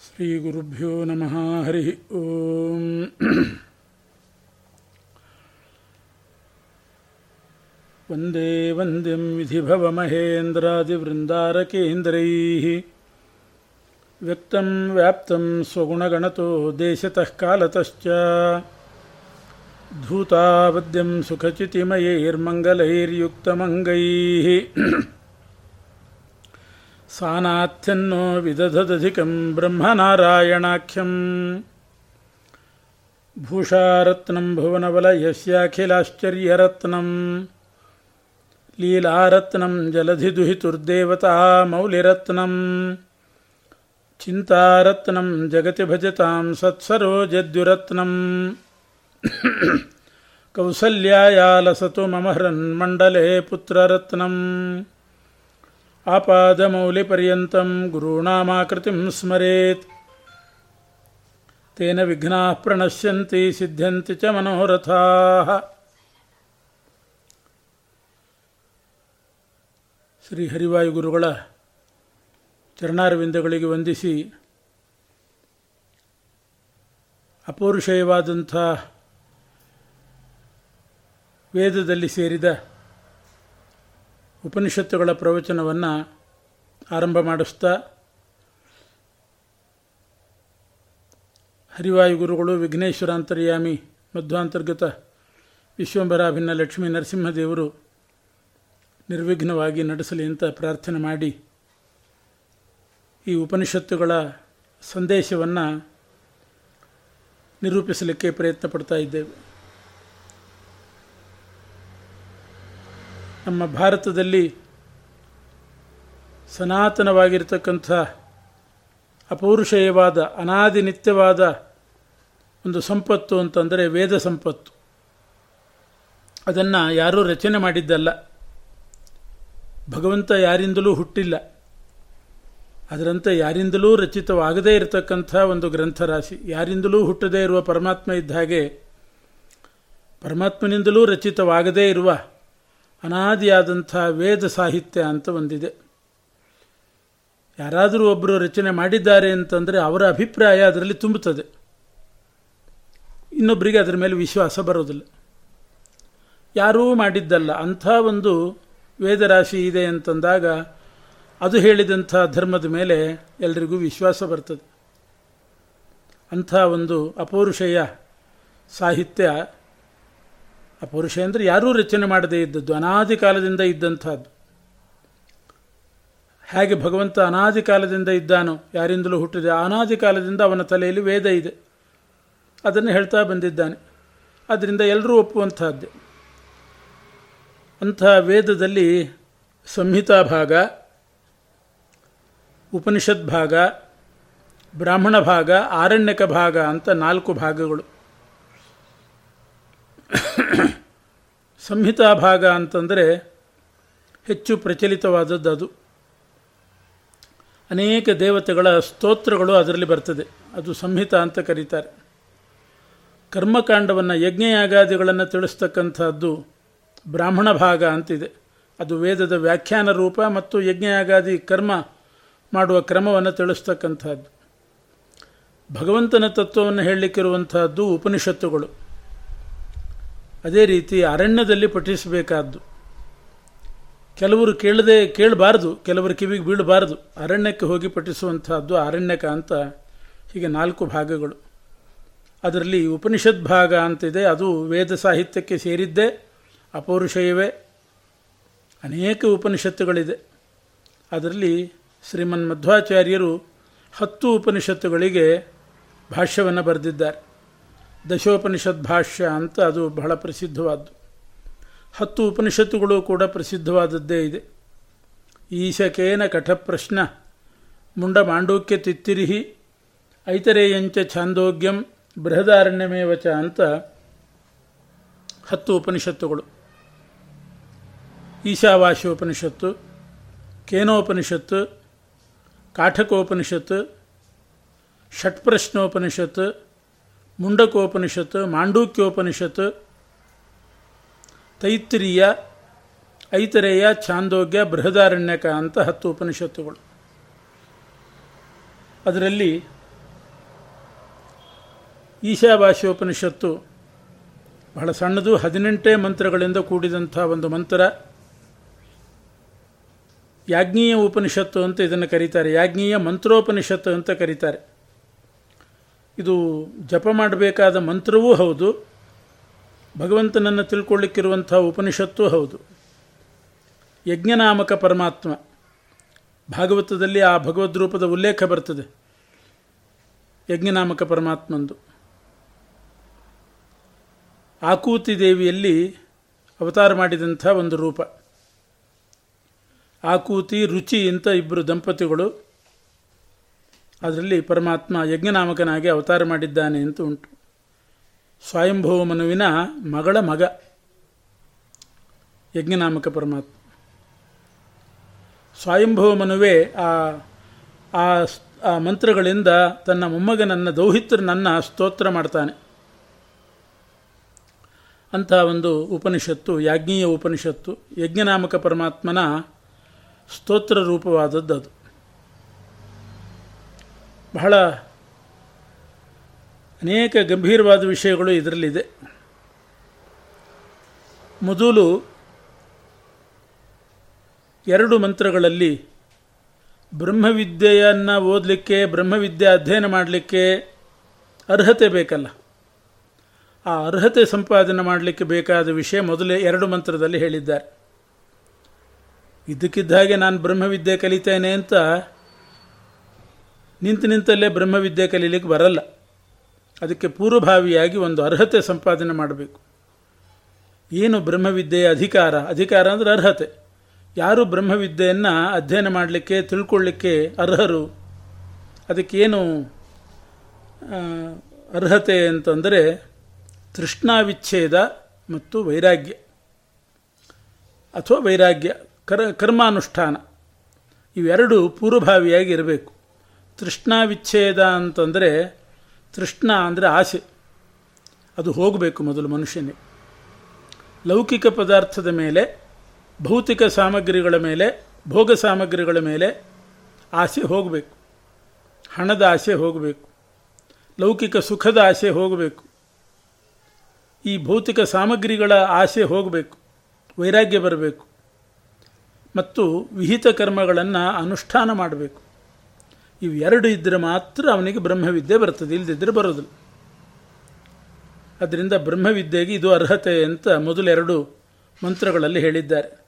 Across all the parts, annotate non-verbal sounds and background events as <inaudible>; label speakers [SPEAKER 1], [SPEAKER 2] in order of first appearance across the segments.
[SPEAKER 1] श्रीगुरुभ्यो नमः हरिः ओम्। वंदे वन्द्यं विधिभवमहेन्द्रादिवृन्दारकेन्द्रैः। व्यक्तं व्याप्तं स्वगुणगणतो देशतः कालतश्च। धूतावद्यं सुखचितिमयैर्मङ्गलैर्युक्तमङ्गैः। ಸಾನಾಥ್ಯನ್ನೋ ವಿದಧದಧಿಕಂ ಬ್ರಹ್ಮನಾರಾಯಣಾಖ್ಯಂ ಭೂಷಾರತ್ನಂ ಭುವನವಲಯಸ್ಯಾಖಿಲಾಶ್ಚರ್ಯರತ್ನಂ ಲೀಲಾರತ್ನಂ ಜಲಧಿದುಹಿತುರ್ದೇವತಾ ಮೌಲಿರತ್ನಂ ಚಿಂತಾರತ್ನಂ ಜಗತಿ ಭಜತಾಂ ಸತ್ಸರೋಜದ್ಯುರತ್ನಂ ಕೌಸಲ್ಯಾಯಾಲಸತು ಮಮ ಹೃನ್ಮಂಡಲೆ ಪುತ್ರರತ್ನಂ आपादमौलिपर्यन्तं गुरूणामाकृतिं स्मरेत् तेन विघ्नाः प्रणश्यन्ति सिद्ध्यन्ति च मनोरथाः ಶ್ರೀ ಹರಿವಾಯುಗುರುಗಳ ಚರಣಾರವಿಂದಗಳಿಗೆ ವಂದಿಸಿ ಅಪೌರುಷೇಯವಾದಂಥ ವೇದದಲ್ಲಿ ಸೇರಿದ ಉಪನಿಷತ್ತುಗಳ ಪ್ರವಚನವನ್ನು ಆರಂಭ ಮಾಡಿಸ್ತಾ ಹರಿವಾಯುಗುರುಗಳು ವಿಘ್ನೇಶ್ವರ ಅಂತರ್ಯಾಮಿ ಮಧ್ವಾಂತರ್ಗತ ವಿಶ್ವಂಬರಾಭಿನ್ನ ಲಕ್ಷ್ಮೀ ನರಸಿಂಹದೇವರು ನಿರ್ವಿಘ್ನವಾಗಿ ನಡೆಸಲಿ ಅಂತ ಪ್ರಾರ್ಥನೆ ಮಾಡಿ ಈ ಉಪನಿಷತ್ತುಗಳ ಸಂದೇಶವನ್ನು ನಿರೂಪಿಸಲಿಕ್ಕೆ ಪ್ರಯತ್ನ ಪಡ್ತಾ ಇದ್ದೇವೆ. ನಮ್ಮ ಭಾರತದಲ್ಲಿ ಸನಾತನವಾಗಿರ್ತಕ್ಕಂಥ ಅಪೌರುಷೇಯವಾದ, ಅನಾದಿ ನಿತ್ಯವಾದ ಒಂದು ಸಂಪತ್ತು ಅಂತಂದರೆ ವೇದ ಸಂಪತ್ತು. ಅದನ್ನು ಯಾರೂ ರಚನೆ ಮಾಡಿದ್ದಲ್ಲ. ಭಗವಂತ ಯಾರಿಂದಲೂ ಹುಟ್ಟಿಲ್ಲ. ಅದರಂತೆ ಯಾರಿಂದಲೂ ರಚಿತವಾಗದೇ ಇರತಕ್ಕಂಥ ಒಂದು ಗ್ರಂಥರಾಶಿ. ಯಾರಿಂದಲೂ ಹುಟ್ಟದೇ ಇರುವ ಪರಮಾತ್ಮ ಇದ್ದ ಹಾಗೆ ಪರಮಾತ್ಮನಿಂದಲೂ ರಚಿತವಾಗದೇ ಇರುವ ಅನಾದಿಯಾದಂಥ ವೇದ ಸಾಹಿತ್ಯ ಅಂತ ಒಂದಿದೆ. ಯಾರಾದರೂ ಒಬ್ಬರು ರಚನೆ ಮಾಡಿದ್ದಾರೆ ಅಂತಂದರೆ ಅವರ ಅಭಿಪ್ರಾಯ ಅದರಲ್ಲಿ ತುಂಬುತ್ತದೆ. ಇನ್ನೊಬ್ಬರಿಗೆ ಅದರ ಮೇಲೆ ವಿಶ್ವಾಸ ಬರೋದಿಲ್ಲ. ಯಾರೂ ಮಾಡಿದ್ದಲ್ಲ. ಅಂಥ ಒಂದು ವೇದರಾಶಿ ಇದೆ ಅಂತಂದಾಗ ಅದು ಹೇಳಿದಂಥ ಧರ್ಮದ ಮೇಲೆ ಎಲ್ರಿಗೂ ವಿಶ್ವಾಸ ಬರ್ತದೆ. ಅಂಥ ಒಂದು ಅಪೌರುಷಯ ಸಾಹಿತ್ಯ ಅಪೌರುಷೇಯ ಅಂದರೆ ಯಾರೂ ರಚನೆ ಮಾಡದೇ ಇದ್ದದ್ದು, ಅನಾದಿ ಕಾಲದಿಂದ ಇದ್ದಂಥದ್ದು ಹೇಗೆ ಭಗವಂತ ಅನಾದಿ ಕಾಲದಿಂದ ಇದ್ದಾನೋ, ಯಾರಿಂದಲೂ ಹುಟ್ಟಿದೆ ಅನಾದಿ ಕಾಲದಿಂದ ಅವನ ತಲೆಯಲ್ಲಿ ವೇದ ಇದೆ. ಅದನ್ನು ಹೇಳ್ತಾ ಬಂದಿದ್ದಾನೆ. ಅದರಿಂದ ಎಲ್ಲರೂ ಒಪ್ಪುವಂತಹದ್ದೇ. ಅಂಥ ವೇದದಲ್ಲಿ ಸಂಹಿತಾ ಭಾಗ, ಉಪನಿಷತ್ ಭಾಗ, ಬ್ರಾಹ್ಮಣ ಭಾಗ, ಆರಣ್ಯಕ ಭಾಗ ಅಂತ ನಾಲ್ಕು ಭಾಗಗಳು. ಸಂಹಿತಾ ಭಾಗ ಅಂತಂದರೆ ಹೆಚ್ಚು ಪ್ರಚಲಿತವಾದದ್ದು ಅದು. ಅನೇಕ ದೇವತೆಗಳ ಸ್ತೋತ್ರಗಳು ಅದರಲ್ಲಿ ಬರ್ತದೆ. ಅದು ಸಂಹಿತ ಅಂತ ಕರೀತಾರೆ. ಕರ್ಮಕಾಂಡವನ್ನು ಯಜ್ಞಯಾಗಾದಿಗಳನ್ನು ತಿಳಿಸ್ತಕ್ಕಂಥದ್ದು ಬ್ರಾಹ್ಮಣ ಭಾಗ ಅಂತಿದೆ. ಅದು ವೇದದ ವ್ಯಾಖ್ಯಾನ ರೂಪ ಮತ್ತು ಯಜ್ಞಯಾಗಾದಿ ಕರ್ಮ ಮಾಡುವ ಕ್ರಮವನ್ನು ತಿಳಿಸ್ತಕ್ಕಂಥದ್ದು. ಭಗವಂತನ ತತ್ವವನ್ನು ಹೇಳಲಿಕ್ಕಿರುವಂತಹದ್ದು ಉಪನಿಷತ್ತುಗಳು. ಅದೇ ರೀತಿ ಅರಣ್ಯದಲ್ಲಿ ಪಠಿಸಬೇಕಾದ್ದು. ಕೆಲವರು ಕೇಳದೆ ಕೇಳಬಾರ್ದು, ಕೆಲವರು ಕಿವಿಗೆ ಬೀಳಬಾರ್ದು. ಅರಣ್ಯಕ್ಕೆ ಹೋಗಿ ಪಠಿಸುವಂತಹದ್ದು ಅರಣ್ಯಕ ಅಂತ ಹೀಗೆ ನಾಲ್ಕು ಭಾಗಗಳು. ಅದರಲ್ಲಿ ಉಪನಿಷತ್ ಭಾಗ ಅಂತಿದೆ, ಅದು ವೇದ ಸಾಹಿತ್ಯಕ್ಕೆ ಸೇರಿದ್ದೇ, ಅಪೌರುಷಯವೇ. ಅನೇಕ ಉಪನಿಷತ್ತುಗಳಿದೆ. ಅದರಲ್ಲಿ ಶ್ರೀಮನ್ ಮಧ್ವಾಚಾರ್ಯರು ಹತ್ತು ಉಪನಿಷತ್ತುಗಳಿಗೆ ಭಾಷ್ಯವನ್ನು ಬರೆದಿದ್ದಾರೆ. ದಶೋಪನಿಷತ್ ಭಾಷ್ಯ ಅಂತ ಅದು ಬಹಳ ಪ್ರಸಿದ್ಧವಾದ್ದು. ಹತ್ತು ಉಪನಿಷತ್ತುಗಳು ಕೂಡ ಪ್ರಸಿದ್ಧವಾದದ್ದೇ ಇದೆ. ಈಶಕೇನ ಕಠಪ್ರಶ್ನ ಮುಂಡ ಮಾಂಡೂಕ್ಯ ತಿತ್ತಿರಿಹಿ ಐತರೇಯಂಚ ಛಾಂದೋಗ್ಯಂ ಬೃಹದಾರಣ್ಯಮೇವಚ ಅಂತ ಹತ್ತು ಉಪನಿಷತ್ತುಗಳು. ಈಶಾವಾಸ್ಯೋಪನಿಷತ್ತು, ಕೇನೋಪನಿಷತ್ತು, ಕಾಠಕೋಪನಿಷತ್ತು, ಷಟ್ಪ್ರಶ್ನೋಪನಿಷತ್ತು ಮುಂಡಕೋಪನಿಷತ್ತು, ಮಾಂಡೂಕ್ಯೋಪನಿಷತ್ತು, ತೈತ್ರಿಯ, ಐತರೇಯ, ಛಾಂದೋಗ್ಯ, ಬೃಹದಾರಣ್ಯಕ ಅಂತ ಹತ್ತು ಉಪನಿಷತ್ತುಗಳು. ಅದರಲ್ಲಿ ಈಶಾಭಾಷ್ಯೋಪನಿಷತ್ತು ಬಹಳ ಸಣ್ಣದು, ಹದಿನೆಂಟೇ ಮಂತ್ರಗಳಿಂದ ಕೂಡಿದಂಥ ಒಂದು ಮಂತ್ರ. ಯಾಜ್ಞೀಯ ಉಪನಿಷತ್ತು ಅಂತ ಇದನ್ನು ಕರೀತಾರೆ. ಯಾಜ್ಞೀಯ ಮಂತ್ರೋಪನಿಷತ್ತು ಅಂತ ಕರೀತಾರೆ. ಇದು ಜಪ ಮಾಡಬೇಕಾದ ಮಂತ್ರವೂ ಹೌದು. ಭಗವಂತನನ್ನು ತಿಳ್ಕೊಳ್ಳಿಕ್ಕಿರುವಂಥ ಉಪನಿಷತ್ತೂ ಹೌದು. ಯಜ್ಞನಾಮಕ ಪರಮಾತ್ಮ. ಭಾಗವತದಲ್ಲಿ ಆ ಭಗವದ್ ರೂಪದ ಉಲ್ಲೇಖ ಬರ್ತದೆ. ಯಜ್ಞನಾಮಕ ಪರಮಾತ್ಮಂದು. ಆಕೂತಿ ದೇವಿಯಲ್ಲಿ ಅವತಾರ ಮಾಡಿದಂಥ ಒಂದು ರೂಪ. ಆಕೂತಿ, ರುಚಿ ಅಂತ ಇಬ್ಬರು ದಂಪತಿಗಳು ಅದರಲ್ಲಿ ಪರಮಾತ್ಮ ಯಜ್ಞನಾಮಕನಾಗಿ ಅವತಾರ ಮಾಡಿದ್ದಾನೆ ಅಂತ ಉಂಟು. ಸ್ವಯಂಭವ ಮನುವಿನ ಮಗಳ ಮಗ. ಯಜ್ಞನಾಮಕ ಪರಮಾತ್ಮ. ಸ್ವಯಂಭವ ಮನುವೆ ಆ ಆ ಮಂತ್ರಗಳಿಂದ ತನ್ನ ಮೊಮ್ಮಗನನ್ನ, ದೌಹಿತ್ರನನ್ನ ಸ್ತೋತ್ರ ಮಾಡ್ತಾನೆ. ಅಂತಹ ಒಂದು ಉಪನಿಷತ್ತು, ಯಾಜ್ಞೀಯ ಉಪನಿಷತ್ತು, ಯಜ್ಞನಾಮಕ ಪರಮಾತ್ಮನ ಸ್ತೋತ್ರ ರೂಪವಾದದ್ದು ಅದು. ಬಹಳ ಅನೇಕ ಗಂಭೀರವಾದ ವಿಷಯಗಳು ಇದರಲ್ಲಿದೆ. ಮೊದಲು ಎರಡು ಮಂತ್ರಗಳಲ್ಲಿ ಬ್ರಹ್ಮವಿದ್ಯೆಯನ್ನು ಓದಲಿಕ್ಕೆ, ಬ್ರಹ್ಮವಿದ್ಯೆ ಅಧ್ಯಯನ ಮಾಡಲಿಕ್ಕೆ ಅರ್ಹತೆ ಬೇಕಲ್ಲ. ಆ ಅರ್ಹತೆ ಸಂಪಾದನೆ ಮಾಡಲಿಕ್ಕೆ ಬೇಕಾದ ವಿಷಯ ಮೊದಲೇ ಎರಡು ಮಂತ್ರದಲ್ಲಿ ಹೇಳಿದ್ದಾರೆ. ಇದಕ್ಕಿದ್ದ ಹಾಗೆ ನಾನು ಬ್ರಹ್ಮವಿದ್ಯೆ ಕಲಿತೇನೆ ಅಂತ ನಿಂತು ನಿಂತಲ್ಲೇ ಬ್ರಹ್ಮವಿದ್ಯೆ ಕಲೀಲಿಕ್ಕೆ ಬರಲ್ಲ. ಅದಕ್ಕೆ ಪೂರ್ವಭಾವಿಯಾಗಿ ಒಂದು ಅರ್ಹತೆ ಸಂಪಾದನೆ ಮಾಡಬೇಕು. ಏನು ಬ್ರಹ್ಮವಿದ್ಯೆಯ ಅಧಿಕಾರ? ಅಧಿಕಾರ ಅಂದರೆ ಅರ್ಹತೆ. ಯಾರು ಬ್ರಹ್ಮವಿದ್ಯೆಯನ್ನು ಅಧ್ಯಯನ ಮಾಡಲಿಕ್ಕೆ, ತಿಳ್ಕೊಳ್ಳಿಕ್ಕೆ ಅರ್ಹರು? ಅದಕ್ಕೇನು ಅರ್ಹತೆ ಅಂತಂದರೆ ತೃಷ್ಣಾವಿಚ್ಛೇದ ಮತ್ತು ವೈರಾಗ್ಯ. ಅಥವಾ ವೈರಾಗ್ಯ, ಕರ, ಕರ್ಮಾನುಷ್ಠಾನ. ಇವೆರಡು ಪೂರ್ವಭಾವಿಯಾಗಿ ಇರಬೇಕು. ತೃಷ್ಣಾವಿಚ್ಛೇದ ಅಂತಂದರೆ ತೃಷ್ಣ ಅಂದರೆ ಆಸೆ. ಅದು ಹೋಗಬೇಕು ಮೊದಲು ಮನುಷ್ಯನೇ. ಲೌಕಿಕ ಪದಾರ್ಥದ ಮೇಲೆ, ಭೌತಿಕ ಸಾಮಗ್ರಿಗಳ ಮೇಲೆ, ಭೋಗ ಸಾಮಗ್ರಿಗಳ ಮೇಲೆ ಆಸೆ ಹೋಗಬೇಕು. ಹಣದ ಆಸೆ ಹೋಗಬೇಕು. ಲೌಕಿಕ ಸುಖದ ಆಸೆ ಹೋಗಬೇಕು. ಈ ಭೌತಿಕ ಸಾಮಗ್ರಿಗಳ ಆಸೆ ಹೋಗಬೇಕು. ವೈರಾಗ್ಯ ಬರಬೇಕು. ಮತ್ತು ವಿಹಿತ ಕರ್ಮಗಳನ್ನು ಅನುಷ್ಠಾನ ಮಾಡಬೇಕು. ಇವೆರಡು ಇದ್ದರೆ ಮಾತ್ರ ಅವನಿಗೆ ಬ್ರಹ್ಮವಿದ್ಯೆ ಬರ್ತದೆ ಇಲ್ಲದಿದ್ದರೆ ಬರೋದಿಲ್ಲ. ಅದರಿಂದ ಬ್ರಹ್ಮವಿದ್ಯೆಗೆ ಇದು ಅರ್ಹತೆ ಅಂತ ಮೊದಲೆರಡು ಮಂತ್ರಗಳಲ್ಲಿ ಹೇಳಿದ್ದಾರೆ.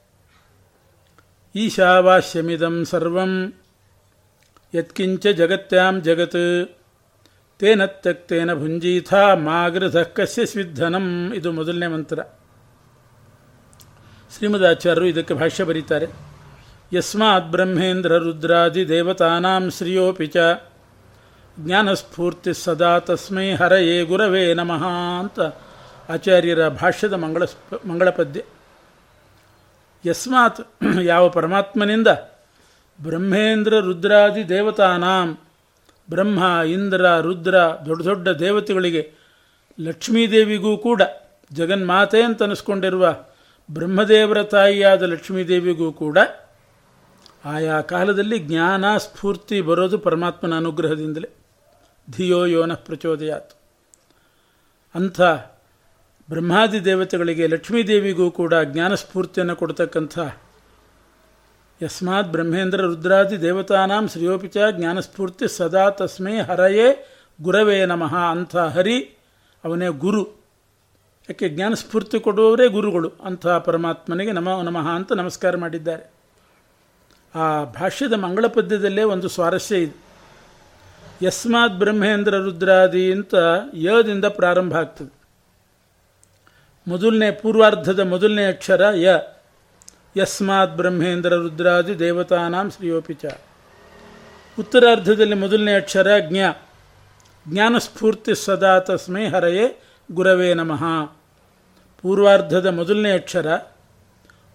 [SPEAKER 1] ಈಶಾವಾಶ್ಯಮಿದಂ ಸರ್ವಂ, ಯತ್ಕಿಂಚ ಜಗತ್ಯಾಂ ಜಗತ್, ತೇನ ತಕ್ತೇನ ಭುಂಜೀಥ ಮಾಗೃಧ ಕಸ್ಯ ಸ್ವಿಧನಂ ಇದು ಮೊದಲನೇ ಮಂತ್ರ. ಶ್ರೀಮದಾಚಾರ್ಯರು ಇದಕ್ಕೆ ಭಾಷ್ಯ ಬರೀತಾರೆ. ಯಸ್ಮಾತ್ ಬ್ರಹ್ಮೇಂದ್ರ ರುದ್ರಾದಿ ದೇವತಾನಾಂ ಶ್ರಿಯೋಪಿ ಚ ಜ್ಞಾನಸ್ಫೂರ್ತಿ ಸದಾ ತಸ್ಮೈ ಹರಯೇ ಗುರವೇ ನಮಃ ಅಂತ ಆಚಾರ್ಯರ ಭಾಷ್ಯದ ಮಂಗಳ ಮಂಗಳ ಪದ್ಯ. ಯಸ್ಮಾತ್ <clears throat> ಯಾವ ಪರಮಾತ್ಮನಿಂದ ಬ್ರಹ್ಮೇಂದ್ರ ರುದ್ರಾದಿ ದೇವತಾನಾಂ ಬ್ರಹ್ಮ, ಇಂದ್ರ, ರುದ್ರ ದೊಡ್ಡ ದೊಡ್ಡ ದೇವತೆಗಳಿಗೆ ಲಕ್ಷ್ಮೀದೇವಿಗೂ ಕೂಡ ಜಗನ್ಮಾತೆ ಅಂತ ಅನಿಸ್ಕೊಂಡಿರುವ ಬ್ರಹ್ಮದೇವರ ತಾಯಿಯಾದ ಲಕ್ಷ್ಮೀದೇವಿಗೂ ಕೂಡ ಆಯಾ ಕಾಲದಲ್ಲಿ ಜ್ಞಾನ ಸ್ಫೂರ್ತಿ ಬರೋದು ಪರಮಾತ್ಮನ ಅನುಗ್ರಹದಿಂದಲೇ. ಧಿಯೋ ಯೋನ ಪ್ರಚೋದಯಾತ್. ಅಂಥ ಬ್ರಹ್ಮಾದಿ ದೇವತೆಗಳಿಗೆ ಲಕ್ಷ್ಮೀದೇವಿಗೂ ಕೂಡ ಜ್ಞಾನ ಸ್ಫೂರ್ತಿಯನ್ನು ಕೊಡ್ತಕ್ಕಂಥ ಯಸ್ಮಾತ್ ಬ್ರಹ್ಮೇಂದ್ರ ರುದ್ರಾದಿ ದೇವತಾನಾಂ ಶ್ರೇಯೋಪಿಚ ಜ್ಞಾನಸ್ಫೂರ್ತಿ ಸದಾ ತಸ್ಮೈ ಹರಯೇ ಗುರವೇ ನಮಃ ಅಂಥ ಹರಿ ಅವನೇ ಗುರು. ಯಾಕೆ ಜ್ಞಾನಸ್ಫೂರ್ತಿ ಕೊಡುವವರೇ ಗುರುಗಳು ಅಂಥ ಪರಮಾತ್ಮನಿಗೆ ನಮ ನಮಃ ಅಂತ ನಮಸ್ಕಾರ ಮಾಡಿದ್ದಾರೆ. ಆ ಭಾಷ್ಯದ ಮಂಗಳ ಪದ್ಯದಲ್ಲೇ ಒಂದು ಸ್ವಾರಸ್ಯ ಇದೆ. ಯಸ್ಮಾತ್ ಬ್ರಹ್ಮೇಂದ್ರ ರುದ್ರಾದಿ ಅಂತ ಯದಿಂದ ಪ್ರಾರಂಭ ಆಗ್ತದೆ. ಮೊದಲನೇ ಪೂರ್ವಾರ್ಧದ ಮೊದಲನೇ ಅಕ್ಷರ ಯ. ಯಸ್ಮಾತ್ ಬ್ರಹ್ಮೇಂದ್ರ ರುದ್ರಾದಿ ದೇವತಾನಾಂ ಶ್ರೀಯೋಪಿಚ. ಉತ್ತರಾರ್ಧದಲ್ಲಿ ಮೊದಲನೇ ಅಕ್ಷರ ಜ್ಞ. ಜ್ಞಾನಸ್ಫೂರ್ತಿ ಸದಾ ತಸ್ಮೈ ಹರೆಯೇ ಗುರವೇ ನಮಃ. ಪೂರ್ವಾರ್ಧದ ಮೊದಲನೇ ಅಕ್ಷರ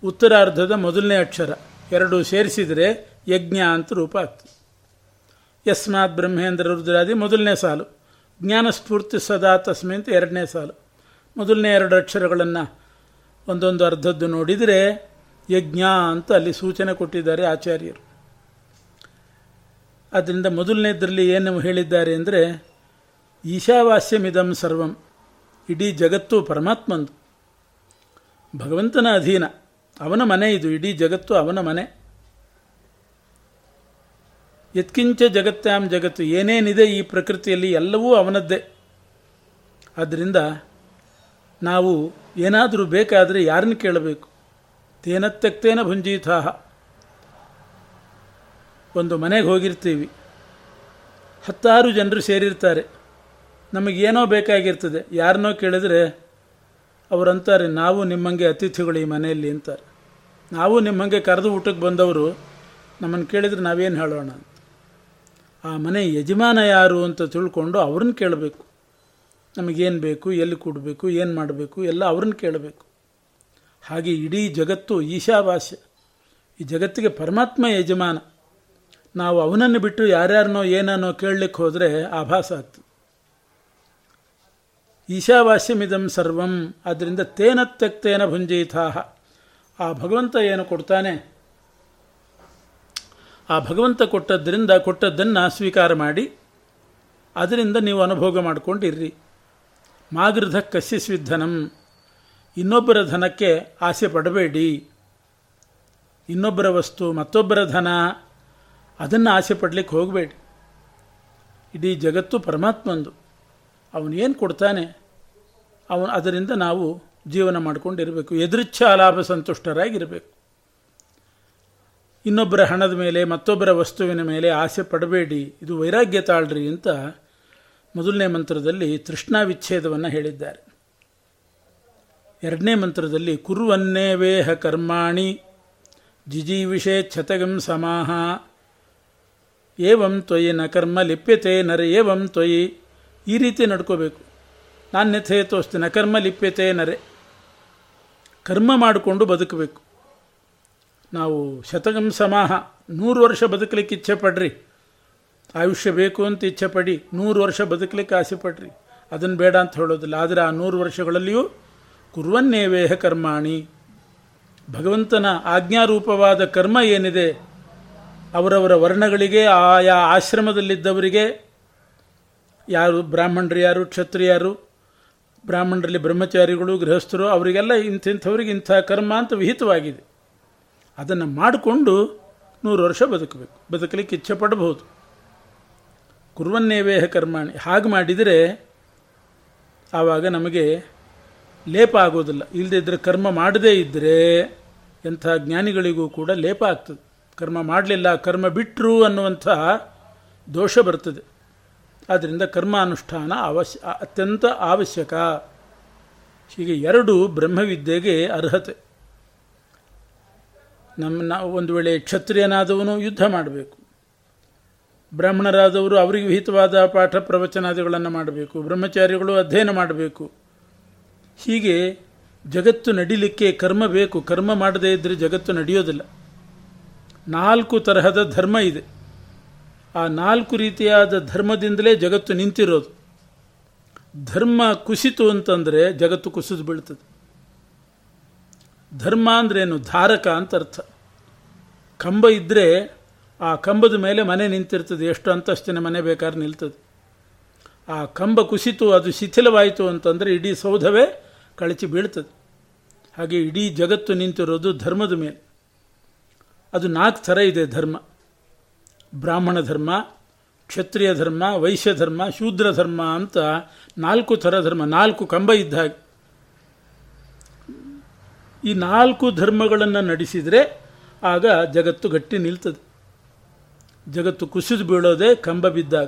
[SPEAKER 1] ಉತ್ತರಾರ್ಧದ ಮೊದಲನೇ ಅಕ್ಷರ. ಎರಡು ಸೇರಿಸಿದರೆ ಯಜ್ಞ ಅಂತ ರೂಪ ಆಗ್ತದೆ. ಯಸ್ಮಾತ್ ಬ್ರಹ್ಮೇಂದ್ರ ರುದ್ರಾದಿ ಮೊದಲನೇ ಸಾಲು. ಜ್ಞಾನಸ್ಫೂರ್ತಿ ಸದಾ ತಸ್ಮೆ ಅಂತ ಎರಡನೇ ಸಾಲು. ಮೊದಲನೇ ಎರಡು ಅಕ್ಷರಗಳನ್ನು ಒಂದೊಂದು ಅರ್ಧದ್ದು ನೋಡಿದರೆ ಯಜ್ಞ ಅಂತ ಅಲ್ಲಿ ಸೂಚನೆ ಕೊಟ್ಟಿದ್ದಾರೆ ಆಚಾರ್ಯರು. ಆದ್ದರಿಂದ ಮೊದಲನೇದರಲ್ಲಿ ಏನು ಹೇಳಿದ್ದಾರೆ ಅಂದರೆ, ಈಶಾವಾಸ್ಯಮಿದಂ ಸರ್ವಂ, ಇಡೀ ಜಗತ್ತು ಪರಮಾತ್ಮಂದು. ಭಗವಂತನ ಅಧೀನ. ಅವನ ಮನೆ ಇದು, ಇಡೀ ಜಗತ್ತು ಅವನ ಮನೆ. ಯತ್ಕಿಂಚ ಜಗತ್ತಾಮ್ ಜಗತ್ತು, ಏನೇನಿದೆ ಈ ಪ್ರಕೃತಿಯಲ್ಲಿ ಎಲ್ಲವೂ ಅವನದ್ದೇ. ಆದ್ದರಿಂದ ನಾವು ಏನಾದರೂ ಬೇಕಾದರೆ ಯಾರನ್ನು ಕೇಳಬೇಕು? ತೇನ ತೆಕ್ತೇನ ಭುಂಜೀತಾಹ. ಒಂದು ಮನೆಗೆ ಹೋಗಿರ್ತೀವಿ. ಹತ್ತಾರು ಜನರು ಸೇರಿರ್ತಾರೆ. ನಮಗೇನೋ ಬೇಕಾಗಿರ್ತದೆ. ಯಾರನ್ನೋ ಕೇಳಿದ್ರೆ ಅವರಂತಾರೆ ನಾವು ನಿಮ್ಮಂಗೆ ಅತಿಥಿಗಳು ಈ ಮನೆಯಲ್ಲಿ ಅಂತಾರೆ. ನಾವು ನಿಮ್ಮಂಗೆ ಕರೆದು ಊಟಕ್ಕೆ ಬಂದವರು, ನಮ್ಮನ್ನು ಕೇಳಿದರೆ ನಾವೇನು ಹೇಳೋಣ ಅಂತ. ಆ ಮನೆ ಯಜಮಾನ ಯಾರು ಅಂತ ತಿಳ್ಕೊಂಡು ಅವ್ರನ್ನ ಕೇಳಬೇಕು. ನಮಗೇನು ಬೇಕು, ಎಲ್ಲಿ ಕೊಡಬೇಕು, ಏನು ಮಾಡಬೇಕು, ಎಲ್ಲ ಅವ್ರನ್ನ ಕೇಳಬೇಕು. ಹಾಗೆ ಇಡೀ ಜಗತ್ತು ಈಶಾಭಾಷೆ ಈ ಜಗತ್ತಿಗೆ ಪರಮಾತ್ಮ ಯಜಮಾನ. ನಾವು ಅವನನ್ನು ಬಿಟ್ಟು ಯಾರ್ಯಾರನೋ ಏನನ್ನೋ ಕೇಳಲಿಕ್ಕೆ ಹೋದರೆ ಆಭಾಸ ಆಗ್ತದೆ. ಈಶಾವಾಸ್ಯಮಿದಂ ಸರ್ವಂ. ಆದ್ದರಿಂದ ತೇನ ತಕ್ತೇನ ಭುಂಜೀತಾಹ ಆ ಭಗವಂತ ಏನು ಕೊಡ್ತಾನೆ? ಆ ಭಗವಂತ ಕೊಟ್ಟದ್ದರಿಂದ ಕೊಟ್ಟದ್ದನ್ನು ಸ್ವೀಕಾರ ಮಾಡಿ, ಅದರಿಂದ ನೀವು ಅನುಭೋಗ ಮಾಡಿಕೊಂಡಿರ್ರಿ. ಮಾಗೃಧ ಸ್ವಿಧನಂ ಇನ್ನೊಬ್ಬರ ಧನಕ್ಕೆ ಆಸೆ ಪಡಬೇಡಿ. ಇನ್ನೊಬ್ಬರ ವಸ್ತು ಮತ್ತೊಬ್ಬರ ಧನ, ಅದನ್ನು ಆಸೆ ಪಡಲಿಕ್ಕೆ ಹೋಗಬೇಡಿ. ಇಡೀ ಜಗತ್ತು ಪರಮಾತ್ಮಂದು. ಅವನು ಏನು ಕೊಡ್ತಾನೆ? ಅವನು ಅದರಿಂದ ನಾವು ಜೀವನ ಮಾಡಿಕೊಂಡಿರಬೇಕು. ಎದುರುಚ್ಛ ಲಾಭ ಸಂತುಷ್ಟರಾಗಿರಬೇಕು. ಇನ್ನೊಬ್ಬರ ಹಣದ ಮೇಲೆ, ಮತ್ತೊಬ್ಬರ ವಸ್ತುವಿನ ಮೇಲೆ ಆಸೆ ಪಡಬೇಡಿ. ಇದು ವೈರಾಗ್ಯ ತಾಳ್ರಿ ಅಂತ ಮೊದಲನೇ ಮಂತ್ರದಲ್ಲಿ ತೃಷ್ಣಾ ವಿಚ್ಛೇದವನ್ನು ಹೇಳಿದ್ದಾರೆ. ಎರಡನೇ ಮಂತ್ರದಲ್ಲಿ, ಕುರುವನ್ನೇ ವೇಹ ಕರ್ಮಾಣಿ ಜಿಜೀವಿಷೇ ಛತಗಂ ಸಮಾಹ. ಏವಂ ತ್ವಯಿ ನ ಕರ್ಮ ಲಿಪ್ಯತೆ ನರ ಏವಂ ತ್ವಯಿ ಈ ರೀತಿ ನಡ್ಕೋಬೇಕು. ನಾನು ನ ಕರ್ಮ ಲಿಪ್ಯತೆ ನರೆ. ಕರ್ಮ ಮಾಡಿಕೊಂಡು ಬದುಕಬೇಕು. ನಾವು ಶತಕಂ ಸಮಾಹ. ನೂರು ವರ್ಷ ಬದುಕಲಿಕ್ಕೆ ಇಚ್ಛೆ ಪಡ್ರಿ. ಆಯುಷ್ಯ ಬೇಕು ಅಂತ ಇಚ್ಛೆ ಪಡಿ ನೂರು ವರ್ಷ ಬದುಕಲಿಕ್ಕೆ ಆಸೆ ಪಡ್ರಿ. ಅದನ್ನು ಬೇಡ ಅಂತ ಹೇಳೋದಿಲ್ಲ. ಆದರೆ ಆ ನೂರು ವರ್ಷಗಳಲ್ಲಿಯೂ ಕುರುವನ್ನೇವೇಹ ಕರ್ಮಾಣಿ. ಭಗವಂತನ ಆಜ್ಞಾರೂಪವಾದ ಕರ್ಮ ಏನಿದೆ? ಅವರವರ ವರ್ಣಗಳಿಗೆ, ಆಯಾ ಆಶ್ರಮದಲ್ಲಿದ್ದವರಿಗೆ ಯಾರು ಬ್ರಾಹ್ಮಣರು ಯಾರು ಕ್ಷತ್ರಿಯರು, ಬ್ರಾಹ್ಮಣರಲ್ಲಿ ಬ್ರಹ್ಮಚಾರಿಗಳು, ಗೃಹಸ್ಥರು, ಅವರಿಗೆಲ್ಲ ಇಂಥಿಂಥವ್ರಿಗೆ ಇಂಥ ಕರ್ಮ ಅಂತ ವಿಹಿತವಾಗಿದೆ. ಅದನ್ನು ಮಾಡಿಕೊಂಡು ನೂರು ವರ್ಷ ಬದುಕಬೇಕು. ಬದುಕಲಿಕ್ಕೆ ಇಚ್ಛೆ ಪಡಬಹುದು. ಕುರುವನ್ನೇವೇಹ ಕರ್ಮಾಣಿ. ಹಾಗೆ ಮಾಡಿದರೆ ಆವಾಗ ನಮಗೆ ಲೇಪ ಆಗೋದಿಲ್ಲ. ಇಲ್ಲದಿದ್ದರೆ ಕರ್ಮ ಮಾಡದೇ ಇದ್ದರೆ ಎಂಥ ಜ್ಞಾನಿಗಳಿಗೂ ಕೂಡ ಲೇಪ ಆಗ್ತದೆ. ಕರ್ಮ ಮಾಡಲಿಲ್ಲ, ಕರ್ಮ ಬಿಟ್ಟರು ಅನ್ನುವಂಥ ದೋಷ ಬರ್ತದೆ. ಆದ್ದರಿಂದ ಕರ್ಮಾನುಷ್ಠಾನ ಅವಶ್ಯ ಅತ್ಯಂತ ಅವಶ್ಯಕ. ಹೀಗೆ ಎರಡು ಬ್ರಹ್ಮವಿದ್ಯೆಗೆ ಅರ್ಹತೆ. ನಮ್ಮ ಒಂದು ವೇಳೆ ಕ್ಷತ್ರಿಯನಾದವನು ಯುದ್ಧ ಮಾಡಬೇಕು. ಬ್ರಾಹ್ಮಣರಾದವರು ಅವರಿಗೆ ವಿಹಿತವಾದ ಪಾಠ ಪ್ರವಚನಾದಿಗಳನ್ನು ಮಾಡಬೇಕು. ಬ್ರಹ್ಮಚಾರಿಗಳು ಅಧ್ಯಯನ ಮಾಡಬೇಕು. ಹೀಗೆ ಜಗತ್ತು ನಡಿಲಿಕ್ಕೆ ಕರ್ಮ ಬೇಕು. ಕರ್ಮ ಮಾಡದೇ ಇದ್ದರೆ ಜಗತ್ತು ನಡೆಯೋದಿಲ್ಲ. ನಾಲ್ಕು ತರಹದ ಧರ್ಮ ಇದೆ. ಆ ನಾಲ್ಕು ರೀತಿಯಾದ ಧರ್ಮದಿಂದಲೇ ಜಗತ್ತು ನಿಂತಿರೋದು. ಧರ್ಮ ಕುಸಿತು ಅಂತಂದರೆ ಜಗತ್ತು ಕುಸಿದು ಬೀಳ್ತದೆ. ಧರ್ಮ ಅಂದ್ರೇನು? ಧಾರಕ ಅಂತ ಅರ್ಥ. ಕಂಬ ಇದ್ದರೆ ಆ ಕಂಬದ ಮೇಲೆ ಮನೆ ನಿಂತಿರ್ತದೆ. ಎಷ್ಟು ಅಂತಸ್ತಿನ ಮನೆ ಬೇಕಾದ್ರೆ ನಿಲ್ತದೆ. ಆ ಕಂಬ ಕುಸಿತು, ಅದು ಶಿಥಿಲವಾಯಿತು ಅಂತಂದರೆ ಇಡೀ ಸೌಧವೇ ಕಳಚಿ ಬೀಳ್ತದೆ. ಹಾಗೆ ಇಡೀ ಜಗತ್ತು ನಿಂತಿರೋದು ಧರ್ಮದ ಮೇಲೆ. ಅದು ನಾಲ್ಕು ಥರ ಇದೆ ಧರ್ಮ. ಬ್ರಾಹ್ಮಣ ಧರ್ಮ, ಕ್ಷತ್ರಿಯ ಧರ್ಮ, ವೈಶ್ಯ ಧರ್ಮ, ಶೂದ್ರ ಧರ್ಮ ಅಂತ ನಾಲ್ಕು ಥರ ಧರ್ಮ, ನಾಲ್ಕು ಕಂಬ ಇದ್ದ ಹಾಗೆ. ಈ ನಾಲ್ಕು ಧರ್ಮಗಳನ್ನು ನಡೆಸಿದರೆ ಆಗ ಜಗತ್ತು ಗಟ್ಟಿ ನಿಲ್ತದೆ. ಜಗತ್ತು ಕುಸಿದು ಬೀಳೋದೆ ಕಂಬ ಬಿದ್ದಾಗ.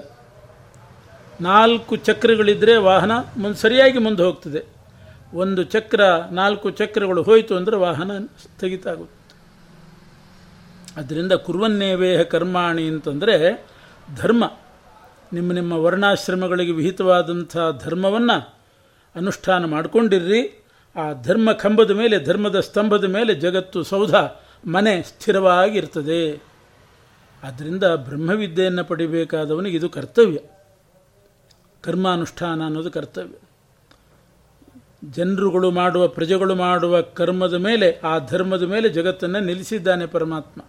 [SPEAKER 1] ನಾಲ್ಕು ಚಕ್ರಗಳಿದ್ದರೆ ವಾಹನ ಮುಂದೆ ಸರಿಯಾಗಿ ಮುಂದೆ ಹೋಗ್ತದೆ. ಒಂದು ಚಕ್ರ, ನಾಲ್ಕು ಚಕ್ರಗಳು ಹೋಯಿತು ಅಂದರೆ ವಾಹನ ಸ್ಥಗಿತ ಆಗುತ್ತೆ. ಅದರಿಂದ ಕುರುವನ್ನೇವೇಹ ಕರ್ಮಾಣಿ ಅಂತಂದರೆ ಧರ್ಮ. ನಿಮ್ಮ ನಿಮ್ಮ ವರ್ಣಾಶ್ರಮಗಳಿಗೆ ವಿಹಿತವಾದಂಥ ಧರ್ಮವನ್ನು ಅನುಷ್ಠಾನ ಮಾಡಿಕೊಂಡಿರ್ರಿ. ಆ ಧರ್ಮ ಕಂಬದ ಮೇಲೆ, ಧರ್ಮದ ಸ್ತಂಭದ ಮೇಲೆ ಜಗತ್ತು ಸೌಧ, ಮನೆ ಸ್ಥಿರವಾಗಿರ್ತದೆ. ಆದ್ದರಿಂದ ಬ್ರಹ್ಮವಿದ್ಯೆಯನ್ನು ಪಡಿಬೇಕಾದವನಿಗೆ ಇದು ಕರ್ತವ್ಯ. ಕರ್ಮಾನುಷ್ಠಾನ ಅನ್ನೋದು ಕರ್ತವ್ಯ. ಜನರುಗಳು ಮಾಡುವ, ಪ್ರಜೆಗಳು ಮಾಡುವ ಕರ್ಮದ ಮೇಲೆ, ಆ ಧರ್ಮದ ಮೇಲೆ ಜಗತ್ತನ್ನು ನಿಲ್ಲಿಸಿದ್ದಾನೆ ಪರಮಾತ್ಮ.